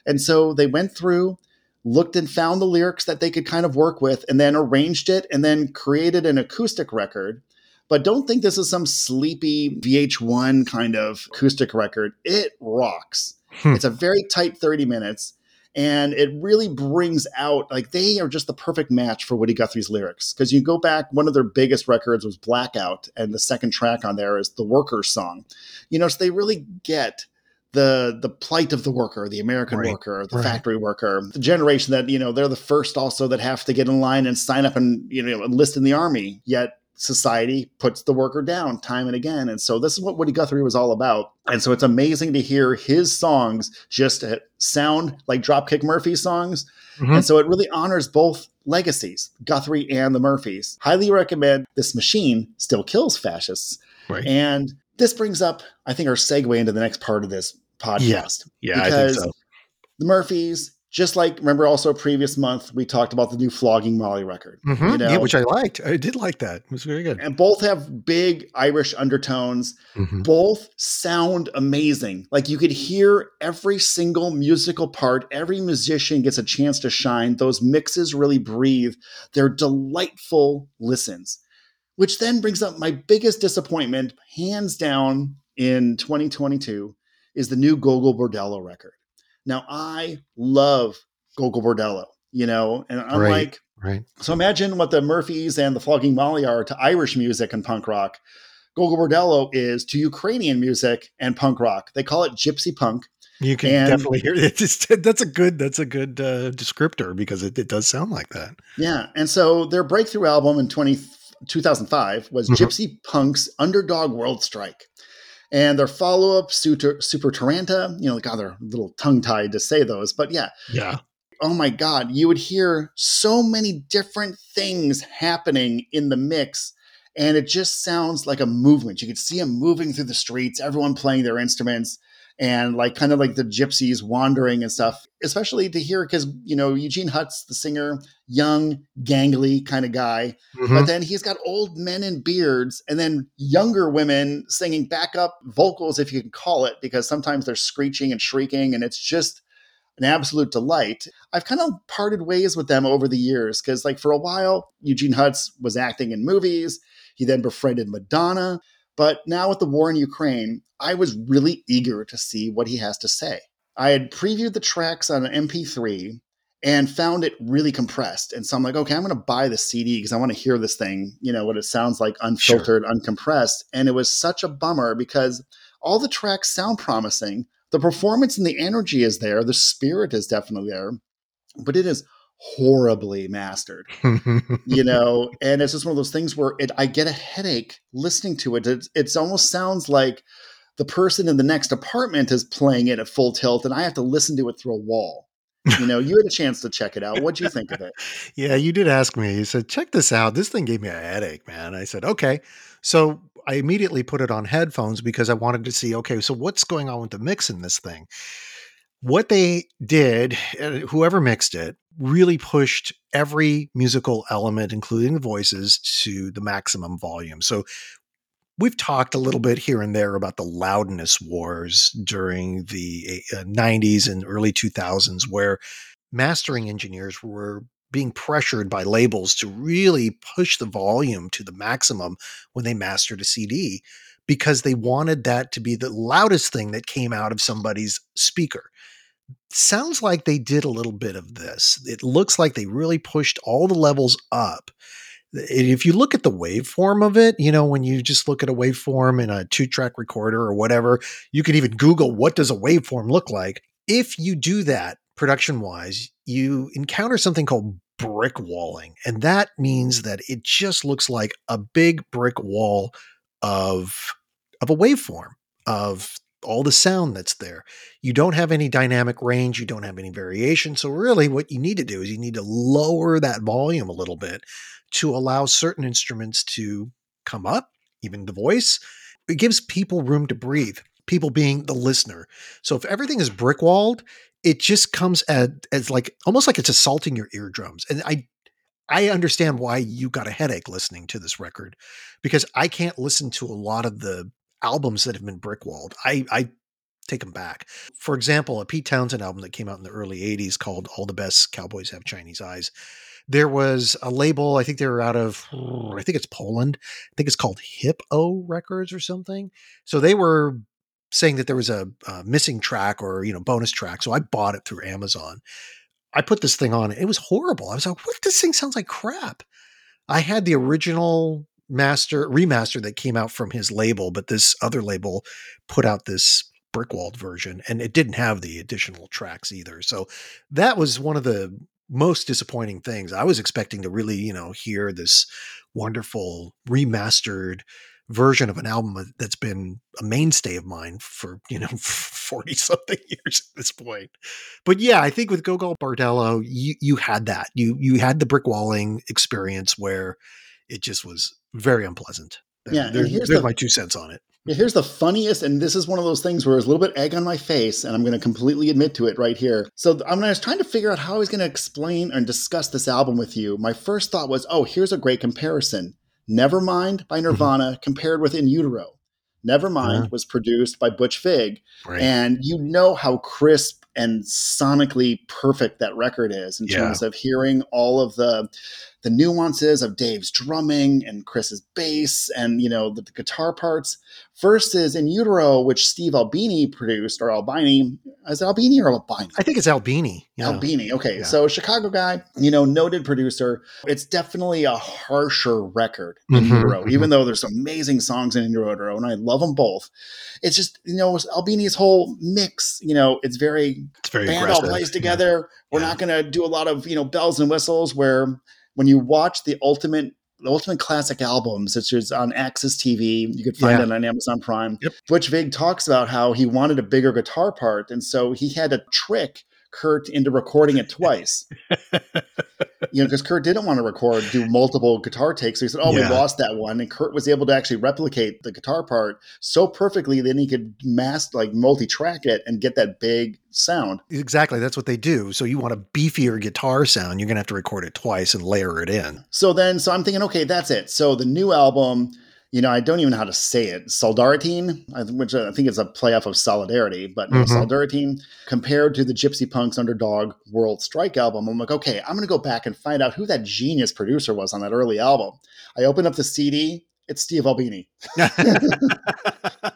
And so they went through, looked and found the lyrics that they could kind of work with, and then arranged it and then created an acoustic record. But don't think this is some sleepy VH1 kind of acoustic record. It rocks. Hmm. It's a very tight 30 minutes and it really brings out like they are just the perfect match for Woody Guthrie's lyrics because you go back one of their biggest records was Blackout and the second track on there is the Workers song you know so they really get the the plight of the worker the American right. worker the right. factory worker the generation that you know they're the first also that have to get in line and sign up and you know enlist in the army yet society puts the worker down time and again. And so this is what Woody Guthrie was all about. And so it's amazing to hear his songs just sound like Dropkick Murphy songs. Mm-hmm. And so it really honors both legacies, Guthrie and the Murphys. Highly recommend This Machine Still Kills Fascists. Right. And this brings up, I think, our segue into the next part of this podcast. Yeah, yeah because I think so. The Murphys, just like remember also previous month we talked about the new flogging molly record mm-hmm. you know? yeah which i liked. I did like that. It was very good. And both have big irish undertones. Mm-hmm. both sound amazing. Like you could hear every single musical part. Every musician gets a chance to shine. Those mixes really breathe. They're delightful listens which then brings up my biggest disappointment hands down in 2022 is the new gogol bordello record now I love Gogol Bordello, you know, and I'm right, like, right. So imagine what the Murphys and the Flogging Molly are to Irish music and punk rock. Gogol Bordello is to Ukrainian music and punk rock. They call it gypsy punk. You can and, definitely hear it. *laughs* Just, that's a good that's a good uh, descriptor because it, it does sound like that. Yeah, and so their breakthrough album in 20, 2005 was mm-hmm. Gypsy Punk's Underdog World Strike. And their follow up, Super, Super Taranta, you know, God, oh, they're a little tongue tied to say those, but yeah. Yeah. Oh my God, you would hear so many different things happening in the mix. And it just sounds like a movement. You could see them moving through the streets, everyone playing their instruments and like kind of like the gypsies wandering and stuff, especially to hear because, you know, Eugene Hutz, the singer, young, gangly kind of guy. Mm-hmm. But then he's got old men in beards and then younger women singing backup vocals, if you can call it, because sometimes they're screeching and shrieking and it's just an absolute delight. I've kind of parted ways with them over the years because, like, for a while, Eugene Hutz was acting in movies. He then befriended Madonna. But now with the war in Ukraine, I was really eager to see what he has to say. I had previewed the tracks on an MP3 and found it really compressed. And so I'm like, okay, I'm going to buy the CD because I want to hear this thing, you know, what it sounds like unfiltered, sure. uncompressed. And it was such a bummer because all the tracks sound promising. The performance and the energy is there. The spirit is definitely there, but it is horribly mastered *laughs* you know? And it's just one of those things where it, i get a headache listening to it. It, it almost sounds like the person in the next apartment is playing it at full tilt and i have to listen to it through a wall. You know you had a chance to check it out. What do you think of it? *laughs* Yeah you did ask me. You said check this out. This thing gave me a headache man. I said okay. So i immediately put it on headphones because i wanted to see okay so what's going on with the mix in this thing what they did, whoever mixed it, really pushed every musical element, including the voices, to the maximum volume. So we've talked a little bit here and there about the loudness wars during the 90s uh, and early 2000s, where mastering engineers were being pressured by labels to really push the volume to the maximum when they mastered a CD because they wanted that to be the loudest thing that came out of somebody's speaker sounds like they did a little bit of this. It looks like they really pushed all the levels up. If you look at the waveform of it, you know, when you just look at a waveform in a two track recorder or whatever, you can even Google what does a waveform look like. If you do that production wise, you encounter something called brick walling. And that means that it just looks like a big brick wall of of a waveform of all the sound that's there. You don't have any dynamic range, you don't have any variation. So really what you need to do is you need to lower that volume a little bit to allow certain instruments to come up, even the voice. It gives people room to breathe, people being the listener. So if everything is brick walled, it just comes at, as like almost like it's assaulting your eardrums. And I I understand why you got a headache listening to this record because I can't listen to a lot of the albums that have been brickwalled. I I take them back. For example, a Pete Townshend album that came out in the early 80s called All the Best Cowboys Have Chinese Eyes. There was a label, I think they were out of I think it's Poland. I think it's called Hip Records or something. So they were saying that there was a, a, missing track or you know bonus track so i bought it through amazon i put this thing on it was horrible i was like what this thing sounds like crap i had the original master remaster that came out from his label but this other label put out this brickwalled version and it didn't have the additional tracks either. So that was one of the most disappointing things. I was expecting to really you know hear this wonderful remastered version of an album that's been a mainstay of mine for you know *laughs* 40 something *laughs* years at this point. But yeah i think with gogol bordello you you had that. You you had the brick walling experience where it just was very unpleasant yeah there, there's the, my two cents on it yeah, here's the funniest, and this is one of those things where there's a little bit egg on my face, and I'm going to completely admit to it right here. So, I'm, when I was trying to figure out how I was going to explain and discuss this album with you, my first thought was, oh, here's a great comparison. Nevermind by mm-hmm. Nirvana mm-hmm. compared with In Utero. Nevermind yeah. was produced by Butch Vig. Right. And you know how crisp and sonically perfect that record is in yeah. terms of hearing all of the the nuances of Dave's drumming and Chris's bass and you know the, the, guitar parts versus in utero which Steve Albini produced or Albini is Albini or Albini I think it's Albini yeah. Albini okay yeah. so Chicago guy you know noted producer it's definitely a harsher record in mm-hmm, utero mm-hmm. even though there's some amazing songs in In utero and I love them both it's just you know Albini's whole mix you know it's very it's very band all plays together yeah. we're not going to do a lot of you know bells and whistles where when you watch the ultimate the ultimate classic albums, which is on AXS TV. You could find yeah. it on Amazon Prime. Yep. Butch Vig talks about how he wanted a bigger guitar part, and so he had a trick Kurt into recording it twice. *laughs* you know, because Kurt didn't want to record, do multiple guitar takes. So he said, Oh, yeah. we lost that one. And Kurt was able to actually replicate the guitar part so perfectly, then he could mask, like multi track it and get that big sound. Exactly. That's what they do. So you want a beefier guitar sound, you're going to have to record it twice and layer it in. So then, so I'm thinking, okay, that's it. So the new album you know, I don't even know how to say it. Soldaritine, which I think is a playoff of Solidarity, but mm-hmm. Soldaritine compared to the Gypsy Punks Underdog World Strike album. I'm like, okay, I'm going to go back and find out who that genius producer was on that early album. I open up the CD. It's Steve Albini. *laughs* *laughs*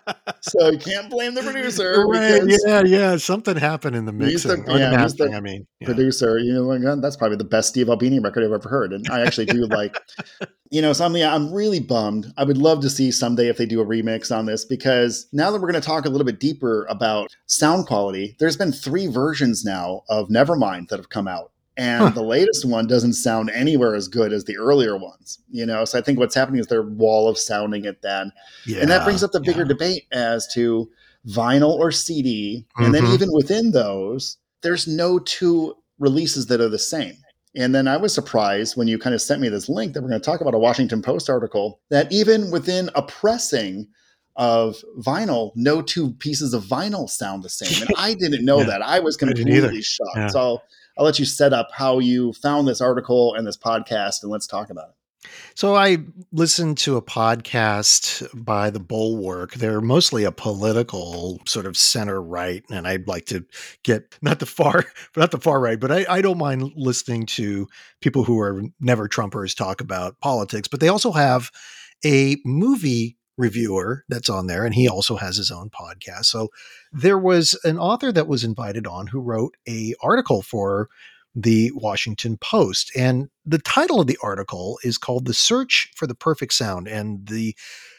so you can't blame the producer. Right, yeah, yeah. Something happened in the mixing. The, yeah, mastering, the I mean, yeah. producer. You know, that's probably the best Steve Albini record I've ever heard. And I actually do like, *laughs* you know, something I'm really bummed. I would love to see someday if they do a remix on this because now that we're going to talk a little bit deeper about sound quality, there's been three versions now of Nevermind that have come out and huh. the latest one doesn't sound anywhere as good as the earlier ones you know so i think what's happening is they're wall of sounding it then yeah, and that brings up the bigger yeah. debate as to vinyl or cd and mm-hmm. then even within those there's no two releases that are the same and then I was surprised when you kind of sent me this link that we're going to talk about a Washington Post article that even within a pressing of vinyl, no two pieces of vinyl sound the same. And I didn't know *laughs* yeah, that. I was completely shocked. Yeah. So I'll let you set up how you found this article and this podcast, and let's talk about it. So I listened to a podcast by the Bulwark. They're mostly a political sort of center right, and I'd like to get not the far, *laughs* not the far right, but I, I don't mind listening to people who are never Trumpers talk about politics. But they also have a movie reviewer that's on there, and he also has his own podcast. So there was an author that was invited on who wrote a article for the Washington Post, and the title of the article is called "The Search for the Perfect Sound," and the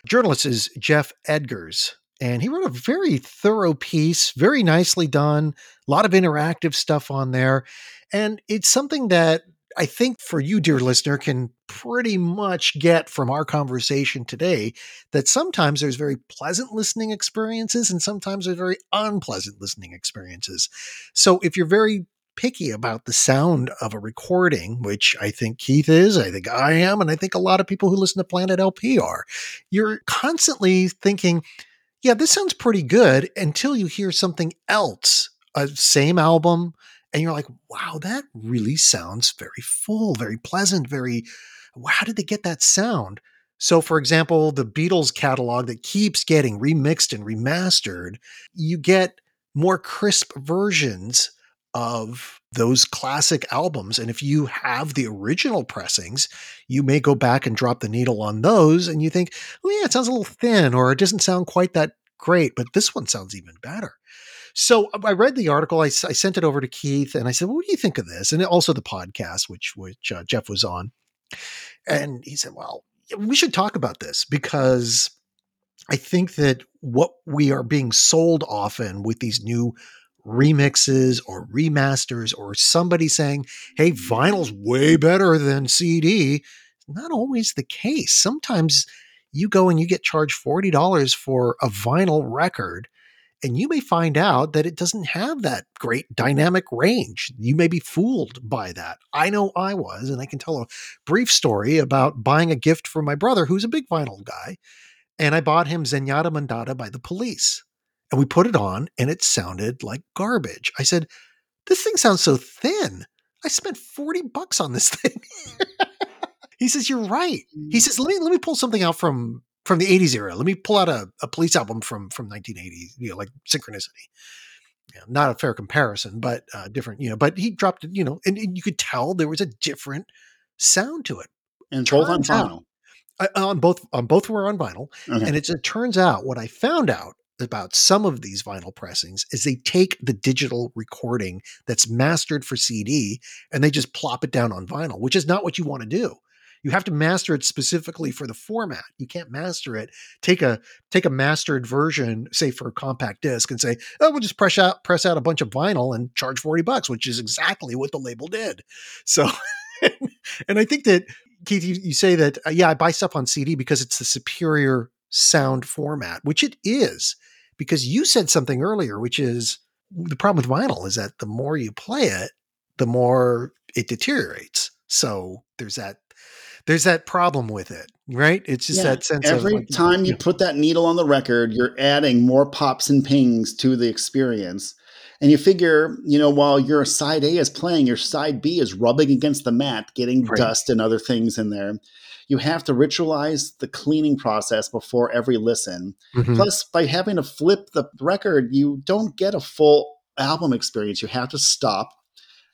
journalist is Geoff Edgers. And he wrote a very thorough piece, very nicely done, a lot of interactive stuff on there. And it's something that I think for you, dear listener, can pretty much get from our conversation today that sometimes there's very pleasant listening experiences and sometimes there's very unpleasant listening experiences. So if you're very picky about the sound of a recording, which I think Keith is, I think I am, and I think a lot of people who listen to Planet LP are, you're constantly thinking, yeah, this sounds pretty good until you hear something else, a same album, and you're like, wow, that really sounds very full, very pleasant, very, how did they get that sound? So, for example, the Beatles catalog that keeps getting remixed and remastered, you get more crisp versions of those classic albums. And if you have the original pressings, you may go back and drop the needle on those and you think, oh, yeah, it sounds a little thin or it doesn't sound quite that great, but this one sounds even better. So I read the article. I, I, sent it over to Keith, and I said, well, "What do you think of this?" And also the podcast, which which uh, Geoff was on, and he said, "Well, we should talk about this because I think that what we are being sold often with these new remixes or remasters or somebody saying, "Hey, vinyl's way better than CD," not always the case. Sometimes." You go and you get charged $40 for a vinyl record and you may find out that it doesn't have that great dynamic range. You may be fooled by that. I know I was, and I can tell a brief story about buying a gift for my brother, who's a big vinyl guy. And I bought him Zenyatta Mondatta by the police. And we put it on, and it sounded like garbage. I said, This thing sounds so thin. I spent 40 bucks on this *laughs* thing. he says, You're right. He mm. says, Let me let me pull something out from from the 80s era. Let me pull out a, a police album from from 1980, you know, like Synchronicity. Yeah, not a fair comparison, but uh, different, you know. But he dropped it, you know, and, and, you could tell there was a different sound to it. And both on vinyl. Out, uh, on both on both were on vinyl, okay. and it turns out what I found out about some of these vinyl pressings is they take the digital recording that's mastered for CD and they just plop it down on vinyl, which is not what you want to do you have to master it specifically for the format. You can't master it. Take a take a mastered version, say for a compact disc, and say, "Oh, we'll just press out press out a bunch of vinyl and charge forty bucks," which is exactly what the label did. So, *laughs* and I think that Keith, you, you say that uh, yeah, I buy stuff on CD because it's the superior sound format, which it is. Because you said something earlier, which is the problem with vinyl is that the more you play it, the more it deteriorates. So there's that there's that problem with it, right? It's just yeah. that sense every like, time you, put that needle on the record, you're adding more pops and pings to the experience. And you figure, you know, while your side A is playing, your side B is rubbing against the mat, getting right. dust and other things in there. You have to ritualize the cleaning process before every listen. Mm-hmm. Plus, by having to flip the record, you don't get a full album experience. You have to stop,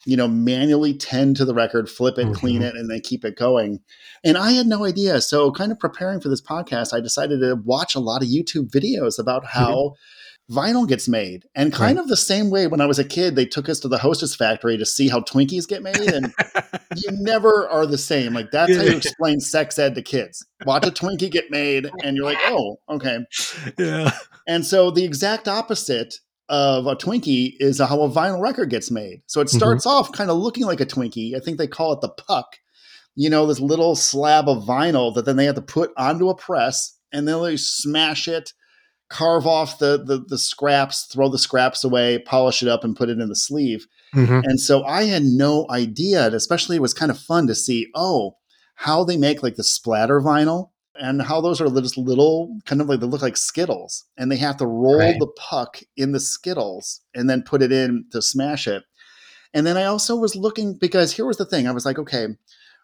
you know, manually tend to the record, flip it, mm-hmm. clean it, and then keep it going. And I had no idea. So, kind of preparing for this podcast, I decided to watch a lot of YouTube videos about how. Mm-hmm. Vinyl gets made, and kind right. of the same way when I was a kid, they took us to the Hostess factory to see how Twinkies get made, and *laughs* you never are the same. Like that's how you explain sex ed to kids. Watch a Twinkie get made, and you're like, oh, okay, yeah. And so the exact opposite of a Twinkie is how a vinyl record gets made. So it mm-hmm. starts mm-hmm. off kind of looking like a Twinkie. I think they call it the puck. You know, this little slab of vinyl that then they have to put onto a press and then they smash it, carve off the, the, the scraps, throw the scraps away, polish it up, and put it in the sleeve. Mm-hmm. And so I had no idea, especially it was kind of fun to see, oh, how they make like the splatter vinyl and how those are just little kind of like they look like skittles and they have to roll right. the puck in the skittles and then put it in to smash it. And then i also was looking because here was the thing i was like okay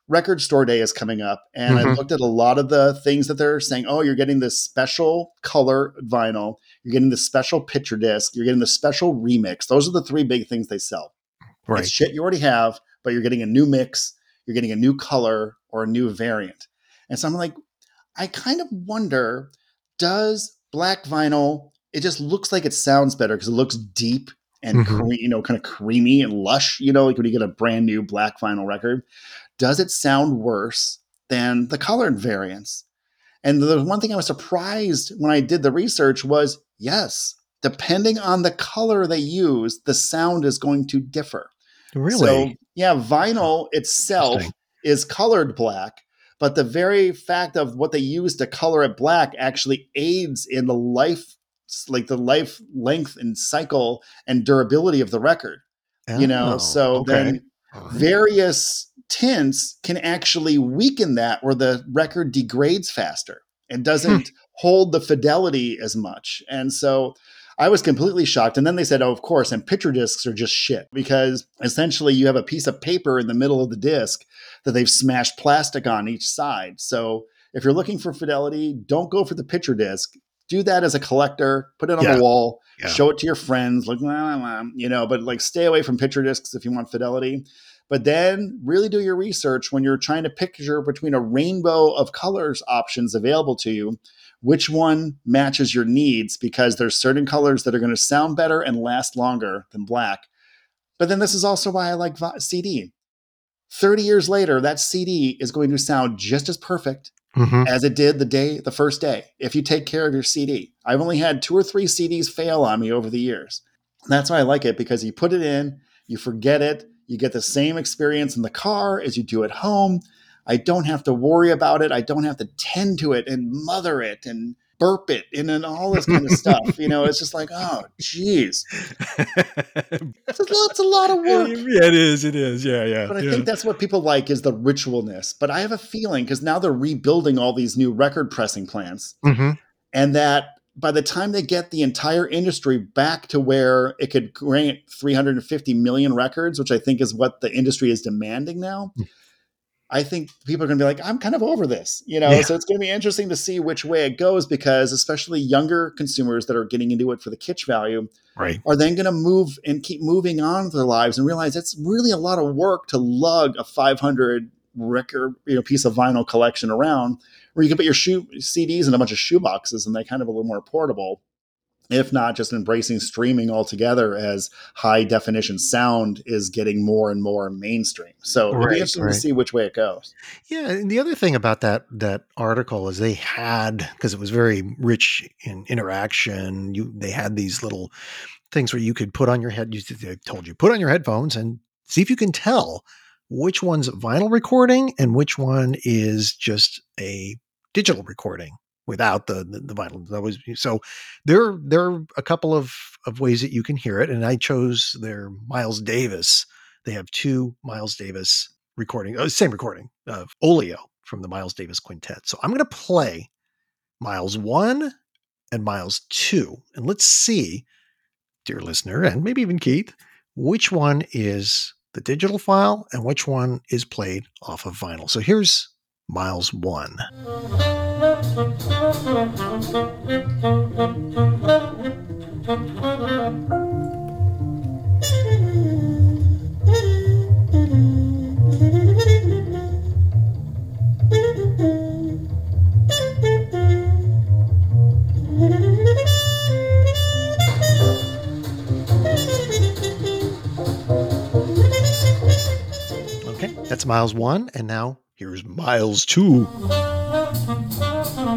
record store day is coming up and mm-hmm. i looked at a lot of the things that they're saying oh you're getting this special color vinyl you're getting the special picture disc you're getting the special remix. Those are the three big things they sell. Right. it's shit you already have but you're getting a new mix you're getting a new color or a new variant. And so i'm like I kind of wonder does black vinyl, it just looks like it sounds better because it looks deep and mm-hmm. cre- you know kind of creamy and lush you know like when you get a brand new black vinyl record. Does it sound worse than the colored variants? And the one thing i was surprised when i did the research was yes depending on the color they use the sound is going to differ. Really? So, yeah, vinyl itself is colored black, but the very fact of what they use to color it black actually aids in the life like the life length and cycle and durability of the record. Oh, you know, oh, so okay. then various tints can actually weaken that where the record degrades faster and doesn't hmm. hold the fidelity as much. And so I was completely shocked. And then they said, oh, of course, and picture discs are just shit because essentially you have a piece of paper in the middle of the disc that they've smashed plastic on each side. So if you're looking for fidelity, don't go for the picture disc. Do that as a collector, put it on yeah. the wall, yeah. show it to your friends, like, you know, but like stay away from picture discs if you want fidelity. But then really do your research when you're trying to picture between a rainbow of colors options available to you which one matches your needs because there's certain colors that are going to sound better and last longer than black. But then this is also why I like CD. 30 years later, that CD is going to sound just as perfect mm-hmm. as it did the day, the first day, if you take care of your CD. I've only had two or three CDs fail on me over the years. And that's why I like it because you put it in, you forget it, you get the same experience in the car as you do at home. I don't have to worry about it. I don't have to tend to it and mother it and burp it and, and all this kind of stuff. You know, it's just like, oh, geez. *laughs* it's, a lot, it's a lot of work. Yeah, it is. It is. Yeah, yeah. But I yeah. think that's what people like is the ritualness. But I have a feeling because now they're rebuilding all these new record pressing plants. Mm-hmm. And that by the time they get the entire industry back to where it could grant 350 million records, which I think is what the industry is demanding now, mm. I think people are going to be like, I'm kind of over this, you know. Yeah. So it's going to be interesting to see which way it goes because, especially younger consumers that are getting into it for the kitsch value, right, are then going to move and keep moving on with their lives and realize it's really a lot of work to lug a 500 record, you know, piece of vinyl collection around, where you can put your shoe CDs in a bunch of shoe boxes and they kind of a little more portable if not just embracing streaming altogether as high definition sound is getting more and more mainstream. So it'll be interesting right. to see which way it goes. Yeah, and the other thing about that that article is they had because it was very rich in interaction. You they had these little things where you could put on your head. You they told you put on your headphones and see if you can tell which one's vinyl recording and which one is just a digital recording without the, the, the vinyl. That was so there there are a couple of of ways that you can hear it, and I chose their Miles Davis. They have two Miles Davis recording, oh, same recording of Oleo from the Miles Davis Quintet. So I'm going to play Miles one and Miles two, and let's see, dear listener, and maybe even Keith, which one is the digital file and which one is played off of vinyl. So here's Miles one. Okay, that's Miles 1, and now here's Miles 2. Out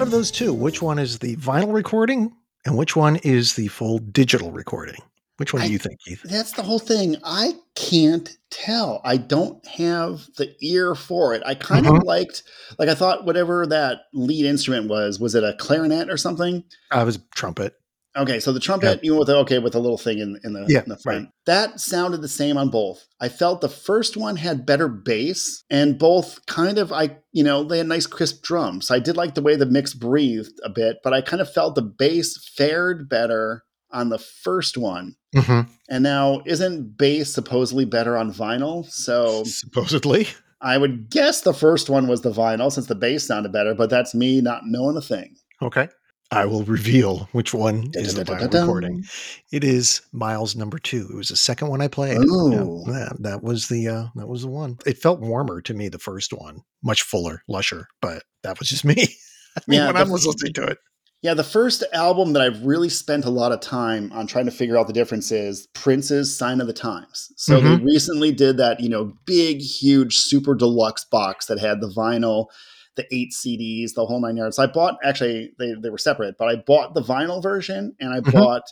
of those two, which one is the vinyl recording and which one is the full digital recording? Which one do you think, Keith? That's the whole thing. I can't tell. I don't have the ear for it. I kind mm-hmm. of liked, like, I thought whatever that lead instrument was, was it a clarinet or something? I was trumpet. Okay, so the trumpet, yeah. you know, with the, okay, with a little thing in, in the yeah, in the front. Right. That sounded the same on both. I felt the first one had better bass, and both kind of I, you know, they had nice crisp drums. I did like the way the mix breathed a bit, but I kind of felt the bass fared better on the first one. Mm-hmm. And now, isn't bass supposedly better on vinyl? So supposedly, I would guess the first one was the vinyl since the bass sounded better, but that's me not knowing a thing. Okay. I will reveal which one is the vinyl recording. It is Miles number two. It was the second one I played. Oh, yeah, that, that was the uh, that was the one. It felt warmer to me the first one, much fuller, lusher, but that was just me. *laughs* yeah, when I was listening to it. Yeah, the first album that I've really spent a lot of time on trying to figure out the difference is Prince's Sign of the Times. So mm-hmm. they recently did that, you know, big, huge, super deluxe box that had the vinyl, the eight CDs, the whole nine yards. So I bought actually they, they were separate, but I bought the vinyl version and I mm-hmm. bought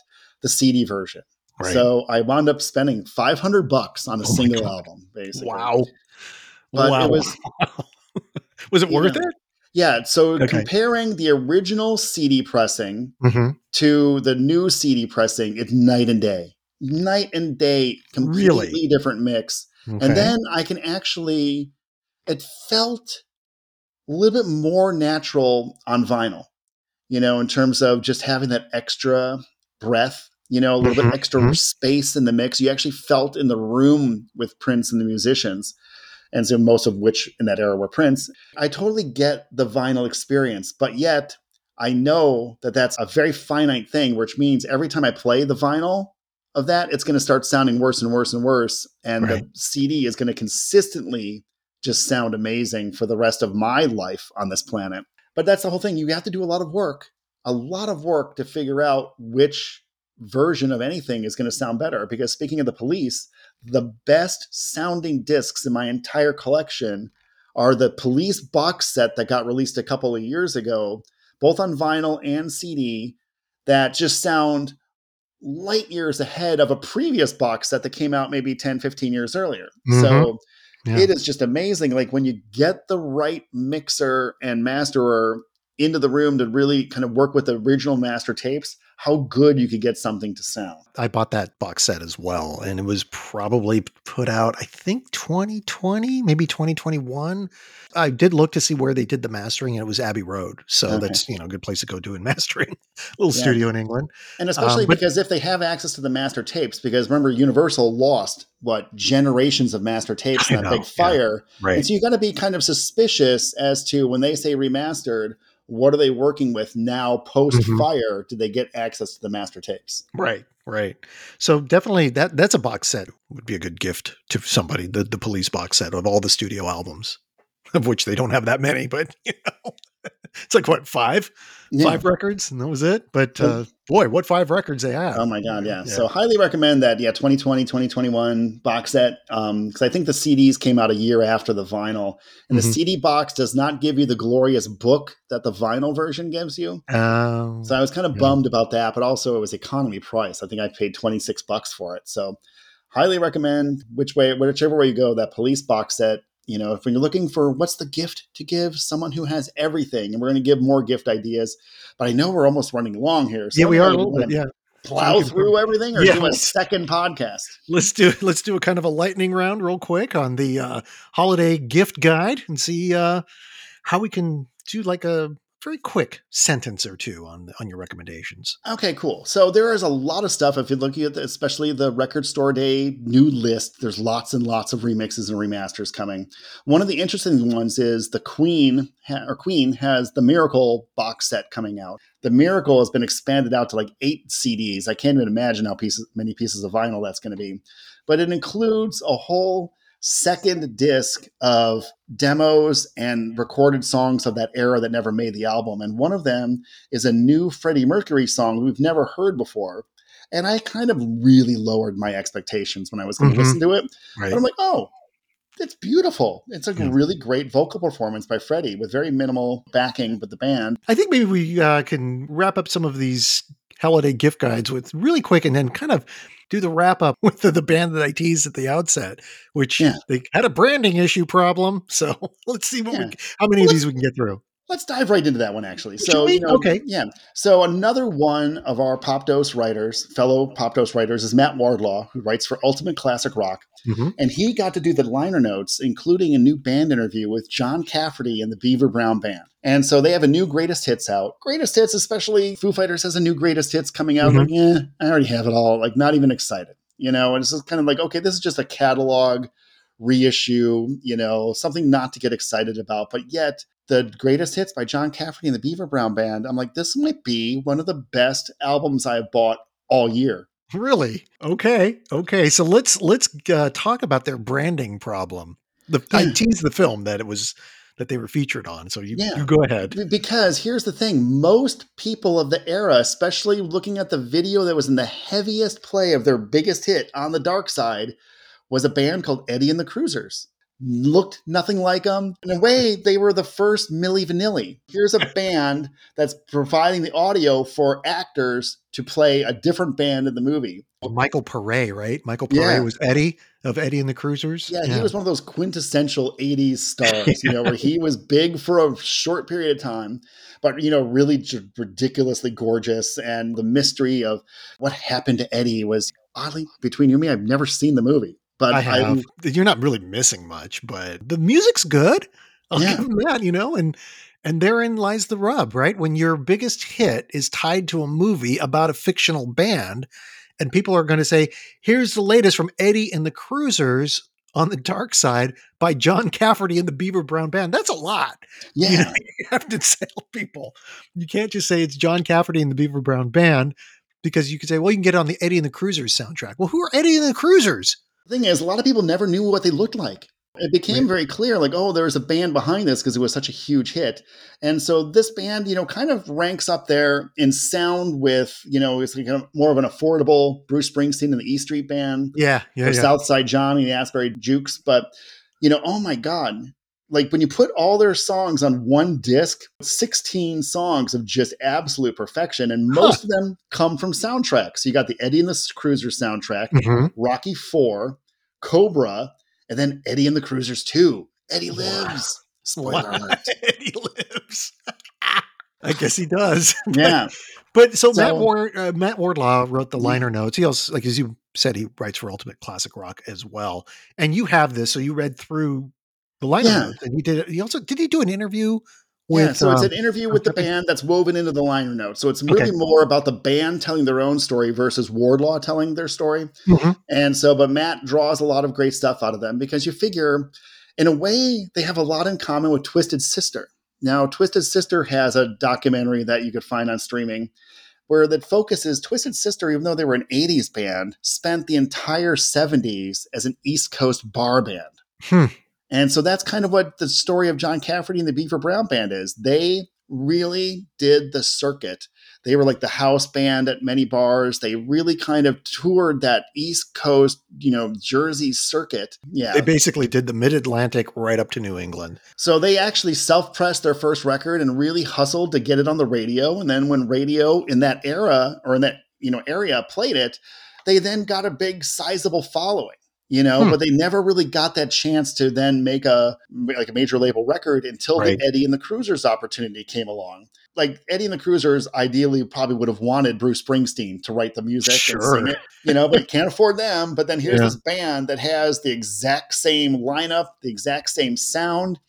the CD version. Right. So I wound up spending 500 bucks on a oh single album, basically. Wow. But wow. it was *laughs* was it worth know, it? Yeah. So okay. comparing the original CD pressing mm-hmm. to the new CD pressing, it's night and day. Night and day, completely really? different mix. Okay. And then I can actually, it felt a little bit more natural on vinyl, you know, in terms of just having that extra breath, you know, a little mm-hmm. bit extra mm-hmm. space in the mix. You actually felt in the room with Prince and the musicians and so most of which in that era were Prince. I totally get the vinyl experience, but yet I know that that's a very finite thing, which means every time I play the vinyl of that, it's going to start sounding worse and worse and worse. And right. the CD is going to consistently just sound amazing for the rest of my life on this planet. But that's the whole thing. You have to do a lot of work, a lot of work to figure out which version of anything is going to sound better. Because speaking of the police, the best sounding discs in my entire collection are the police box set that got released a couple of years ago, both on vinyl and CD, that just sound light years ahead of a previous box set that came out maybe 10, 15 years earlier. Mm-hmm. So yeah. it is just amazing. Like when you get the right mixer and masterer into the room to really kind of work with the original master tapes, how good you could get something to sound. I bought that box set as well, and it was probably put out, I think 2020, maybe 2021. I did look to see where they did the mastering, and it was Abbey Road. So okay. that's you know a good place to go doing *laughs* mastering. little yeah. studio in England, and especially um, but, because if they have access to the master tapes, because remember Universal lost what generations of master *laughs* tapes in that know, big fire, yeah. right? And so you got to be kind of suspicious as to when they say remastered what are they working with now post mm-hmm. fire mm-hmm. did they get access to the master tapes right right so definitely that that's a box set would be a good gift to somebody the, the police box set of all the studio albums of which they don't have that many but *laughs* you know it's like what five yeah. five records and that was it but uh, boy what five records they have oh my god yeah. yeah. so highly recommend that yeah 2020 2021 box set um because i think the cds came out a year after the vinyl and mm-hmm. the cd box does not give you the glorious book that the vinyl version gives you um, so i was kind of yeah. bummed about that but also it was economy price i think i paid 26 bucks for it so highly recommend which way whichever way you go that police box set you know, if when you're looking for what's the gift to give someone who has everything, and we're going to give more gift ideas, but I know we're almost running long here. So yeah, we are a little bit. Yeah, plow through everything, or yeah, do a second podcast. Let's do let's do a kind of a lightning round, real quick, on the uh, holiday gift guide, and see uh, how we can do like a very quick sentence or two on on your recommendations. Okay, cool. So there is a lot of stuff. If you're looking at the, especially the Record Store Day new list, there's lots and lots of remixes and remasters coming. One of the interesting ones is the Queen or Queen has the Miracle box set coming out. The Miracle has been expanded out to like eight CDs. I can't even imagine how pieces, many pieces of vinyl that's going to be, but it includes a whole second disc of demos and recorded songs of that era that never made the album. And one of them is a new Freddie Mercury song we've never heard before. And I kind of really lowered my expectations when I was going to mm-hmm. listen to it. Right. But I'm like, oh, it's beautiful. It's a yeah. really great vocal performance by Freddie with very minimal backing with the band. I think maybe we uh, can wrap up some of these holiday gift guides with really quick and then kind of do the wrap up *laughs* with the, the, band that I teased at the outset, which yeah. they had a branding issue problem. So *laughs* let's see yeah. we, how many well, of these we can get through. Let's dive right into that one, actually. So, you know, okay, yeah. So another one of our Popdose writers, fellow Popdose writers, is Matt Wardlaw, who writes for Ultimate Classic Rock, mm-hmm. and he got to do the liner notes, including a new band interview with John Cafferty and the Beaver Brown Band. And so they have a new greatest hits out. Greatest hits, especially Foo Fighters has a new greatest hits coming out. Mm-hmm. Like, yeah, I already have it all. Like, not even excited. You know, and it's just kind of like, okay, this is just a catalog reissue, you know, something not to get excited about. But yet, the greatest hits by John Cafferty and the Beaver Brown Band, I'm like, this might be one of the best albums I've bought all year. Really? Okay. Okay. So let's let's uh, talk about their branding problem. The I teased the film that it was that they were featured on. So you, yeah. you go ahead. Because here's the thing most people of the era, especially looking at the video that was in the heaviest play of their biggest hit on the dark side, was a band called Eddie and the Cruisers looked nothing like them. In a way, they were the first Milli Vanilli. Here's a band that's providing the audio for actors to play a different band in the movie. Michael Paré, right? Michael Paré yeah. was Eddie of Eddie and the Cruisers. Yeah, yeah, he was one of those quintessential 80s stars, you know, where he was big for a short period of time, but, you know, really j- ridiculously gorgeous. And the mystery of what happened to Eddie was oddly, between you and me, I've never seen the movie. But I have. I'm, You're not really missing much, but the music's good. *laughs* I'll yeah. give them that, you know, and and therein lies the rub, right? When your biggest hit is tied to a movie about a fictional band, and people are going to say, "Here's the latest from Eddie and the Cruisers." On the dark side by John Cafferty and the Beaver Brown Band. That's a lot. Yeah. *laughs* You, know, you have to tell people. You can't just say it's John Cafferty and the Beaver Brown Band because you could say, well, you can get it on the Eddie and the Cruisers soundtrack. Well, who are Eddie and the Cruisers? The thing is, a lot of people never knew what they looked like. It became right. very clear, like, oh, there's a band behind this because it was such a huge hit. And so this band, you know, kind of ranks up there in sound with, you know, it's like a, more of an affordable Bruce Springsteen and the E Street Band. Yeah. Yeah. Or yeah. Southside Johnny and the Asbury Jukes. But, you know, oh my God. Like when you put all their songs on one disc, 16 songs of just absolute perfection. And most huh. of them come from soundtracks. So you got the Eddie and the Cruiser soundtrack, mm-hmm. Rocky Four, Cobra, and then Eddie and the Cruisers 2. Eddie lives. Spoiler alert. *laughs* Eddie lives. *laughs* I guess he does. *laughs* Yeah. but so, so Matt, Ward, uh, Matt Wardlaw wrote the liner notes. He also, like as you said, he writes for Ultimate Classic Rock as well. And you have this, so you read through the liner yeah. notes, and he did. He also did he do an interview with, yeah, so it's an um, interview with the band that's woven into the liner notes. So it's really okay. more about the band telling their own story versus Wardlaw telling their story. Mm-hmm. And so, but Matt draws a lot of great stuff out of them because you figure, in a way, they have a lot in common with Twisted Sister. Now, Twisted Sister has a documentary that you could find on streaming where the focus is Twisted Sister, even though they were an 80s band, spent the entire 70s as an East Coast bar band. Hmm. And so that's kind of what the story of John Cafferty and the Beaver Brown Band is. They really did the circuit. They were like the house band at many bars. They really kind of toured that East Coast, you know, Jersey circuit. Yeah. They basically did the mid Atlantic right up to New England. So they actually self pressed their first record and really hustled to get it on the radio. And then when radio in that era or in that, you know, area played it, they then got a big sizable following you know hmm. but they never really got that chance to then make a like a major label record until right. the eddie and the cruisers opportunity came along like eddie and the cruisers ideally probably would have wanted bruce springsteen to write the music sure. and sing it you know but can't afford them but then *laughs* here's yeah. this band that has the exact same lineup the exact same sound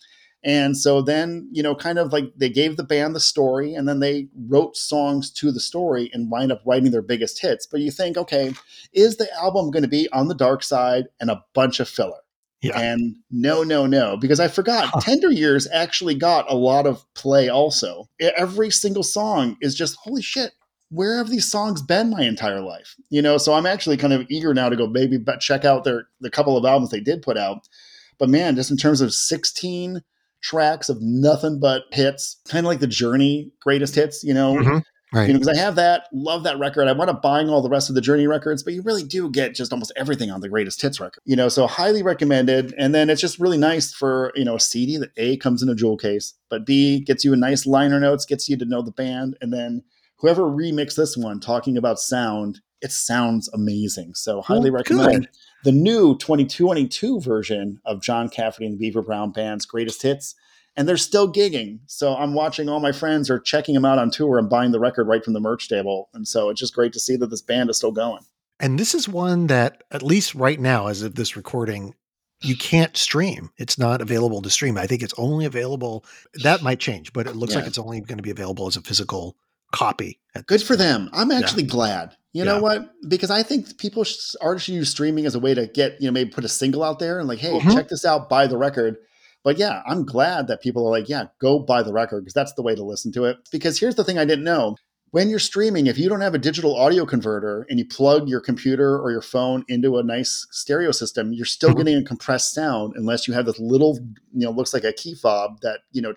and so then, you know, kind of like they gave the band the story and then they wrote songs to the story and wind up writing their biggest hits. But you think, okay, is the album going to be on the dark side and a bunch of filler? Yeah. And no, no, no, because I forgot huh. Tender Years actually got a lot of play also. Every single song is just, holy shit, where have these songs been my entire life? You know, so I'm actually kind of eager now to go maybe check out their the couple of albums they did put out. But man, just in terms of 16 tracks of nothing but hits, kind of like the Journey greatest hits, you know. Mm-hmm. Right. You know, because I have that, love that record. I wound up buying all the rest of the Journey records, but you really do get just almost everything on the greatest hits record. You know, so highly recommended. And then it's just really nice for, you know, a CD that A comes in a jewel case, but B gets you a nice liner notes, gets you to know the band. And then whoever remixed this one talking about sound, it sounds amazing. So highly well, recommend. Good the new 2022 version of John Cafferty and the Beaver Brown Band's greatest hits. And they're still gigging. So I'm watching all my friends are checking them out on tour and buying the record right from the merch table. And so it's just great to see that this band is still going. And this is one that, at least right now, as of this recording, you can't stream. It's not available to stream. I think it's only available. That might change, but it looks yeah. like it's only going to be available as a physical copy. Good for them. I'm actually yeah. glad. You yeah. know what? Because I think people are should use streaming as a way to get, you know, maybe put a single out there and like, hey, mm-hmm. check this out, buy the record. But yeah, I'm glad that people are like, yeah, go buy the record because that's the way to listen to it. Because here's the thing I didn't know when you're streaming, if you don't have a digital audio converter and you plug your computer or your phone into a nice stereo system, you're still mm-hmm. getting a compressed sound unless you have this little, you know, looks like a key fob that, you know,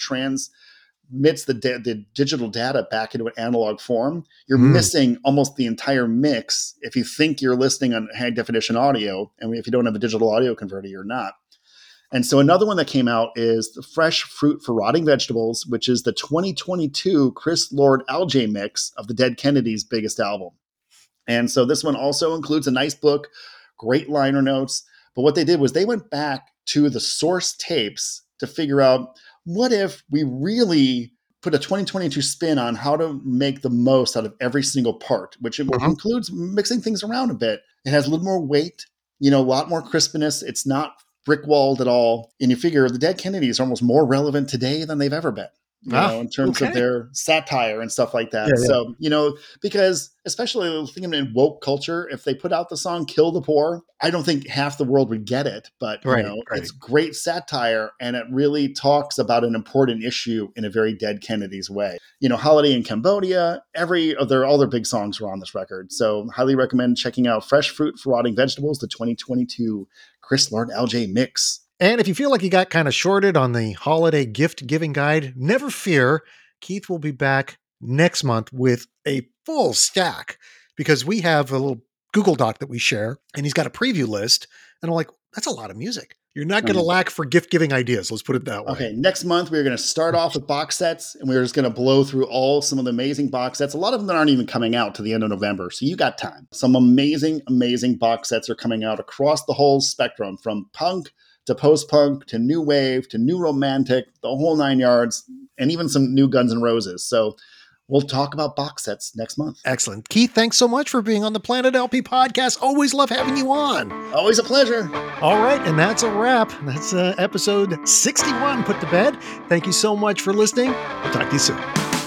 transmits the, da- the digital data back into an analog form. You're mm. missing almost the entire mix if you think you're listening on high definition audio. And if you don't have a digital audio converter, you're not. And so another one that came out is the Fresh Fruit for Rotting Vegetables, which is the 2022 Chris Lord Alge mix of the Dead Kennedys' biggest album. And so this one also includes a nice book, great liner notes. But what they did was they went back to the source tapes to figure out what if we really put a 2022 spin on how to make the most out of every single part, which mm-hmm. includes mixing things around a bit. It has a little more weight, you know, a lot more crispness. It's not brick walled at all. And you figure the dead Kennedys are almost more relevant today than they've ever been. You ah, know, in terms okay. of their satire and stuff like that. Yeah, yeah. So, you know, because especially thinking in woke culture, if they put out the song Kill the Poor, I don't think half the world would get it. But, right, you know, right. it's great satire and it really talks about an important issue in a very dead Kennedys way. You know, Holiday in Cambodia, every of their all their big songs were on this record. So, highly recommend checking out Fresh Fruit for Rotting Vegetables, the 2022 Chris Lord Alge mix. And if you feel like you got kind of shorted on the holiday gift giving guide, never fear. Keith will be back next month with a full stack because we have a little Google Doc that we share and he's got a preview list. And I'm like, that's a lot of music. You're not going to lack for gift giving ideas. Let's put it that way. Okay. Next month, we're going to start off with box sets and we're just going to blow through all some of the amazing box sets. A lot of them that aren't even coming out to the end of November. So you got time. Some amazing, amazing box sets are coming out across the whole spectrum from punk to post punk to new wave to new romantic, the whole nine yards, and even some new Guns N' Roses. So we'll talk about box sets next month. Excellent. Keith, thanks so much for being on the Planet LP podcast. Always love having you on. Always a pleasure. All right. And that's a wrap. That's uh, episode 61 put to bed. Thank you so much for listening. We'll talk to you soon.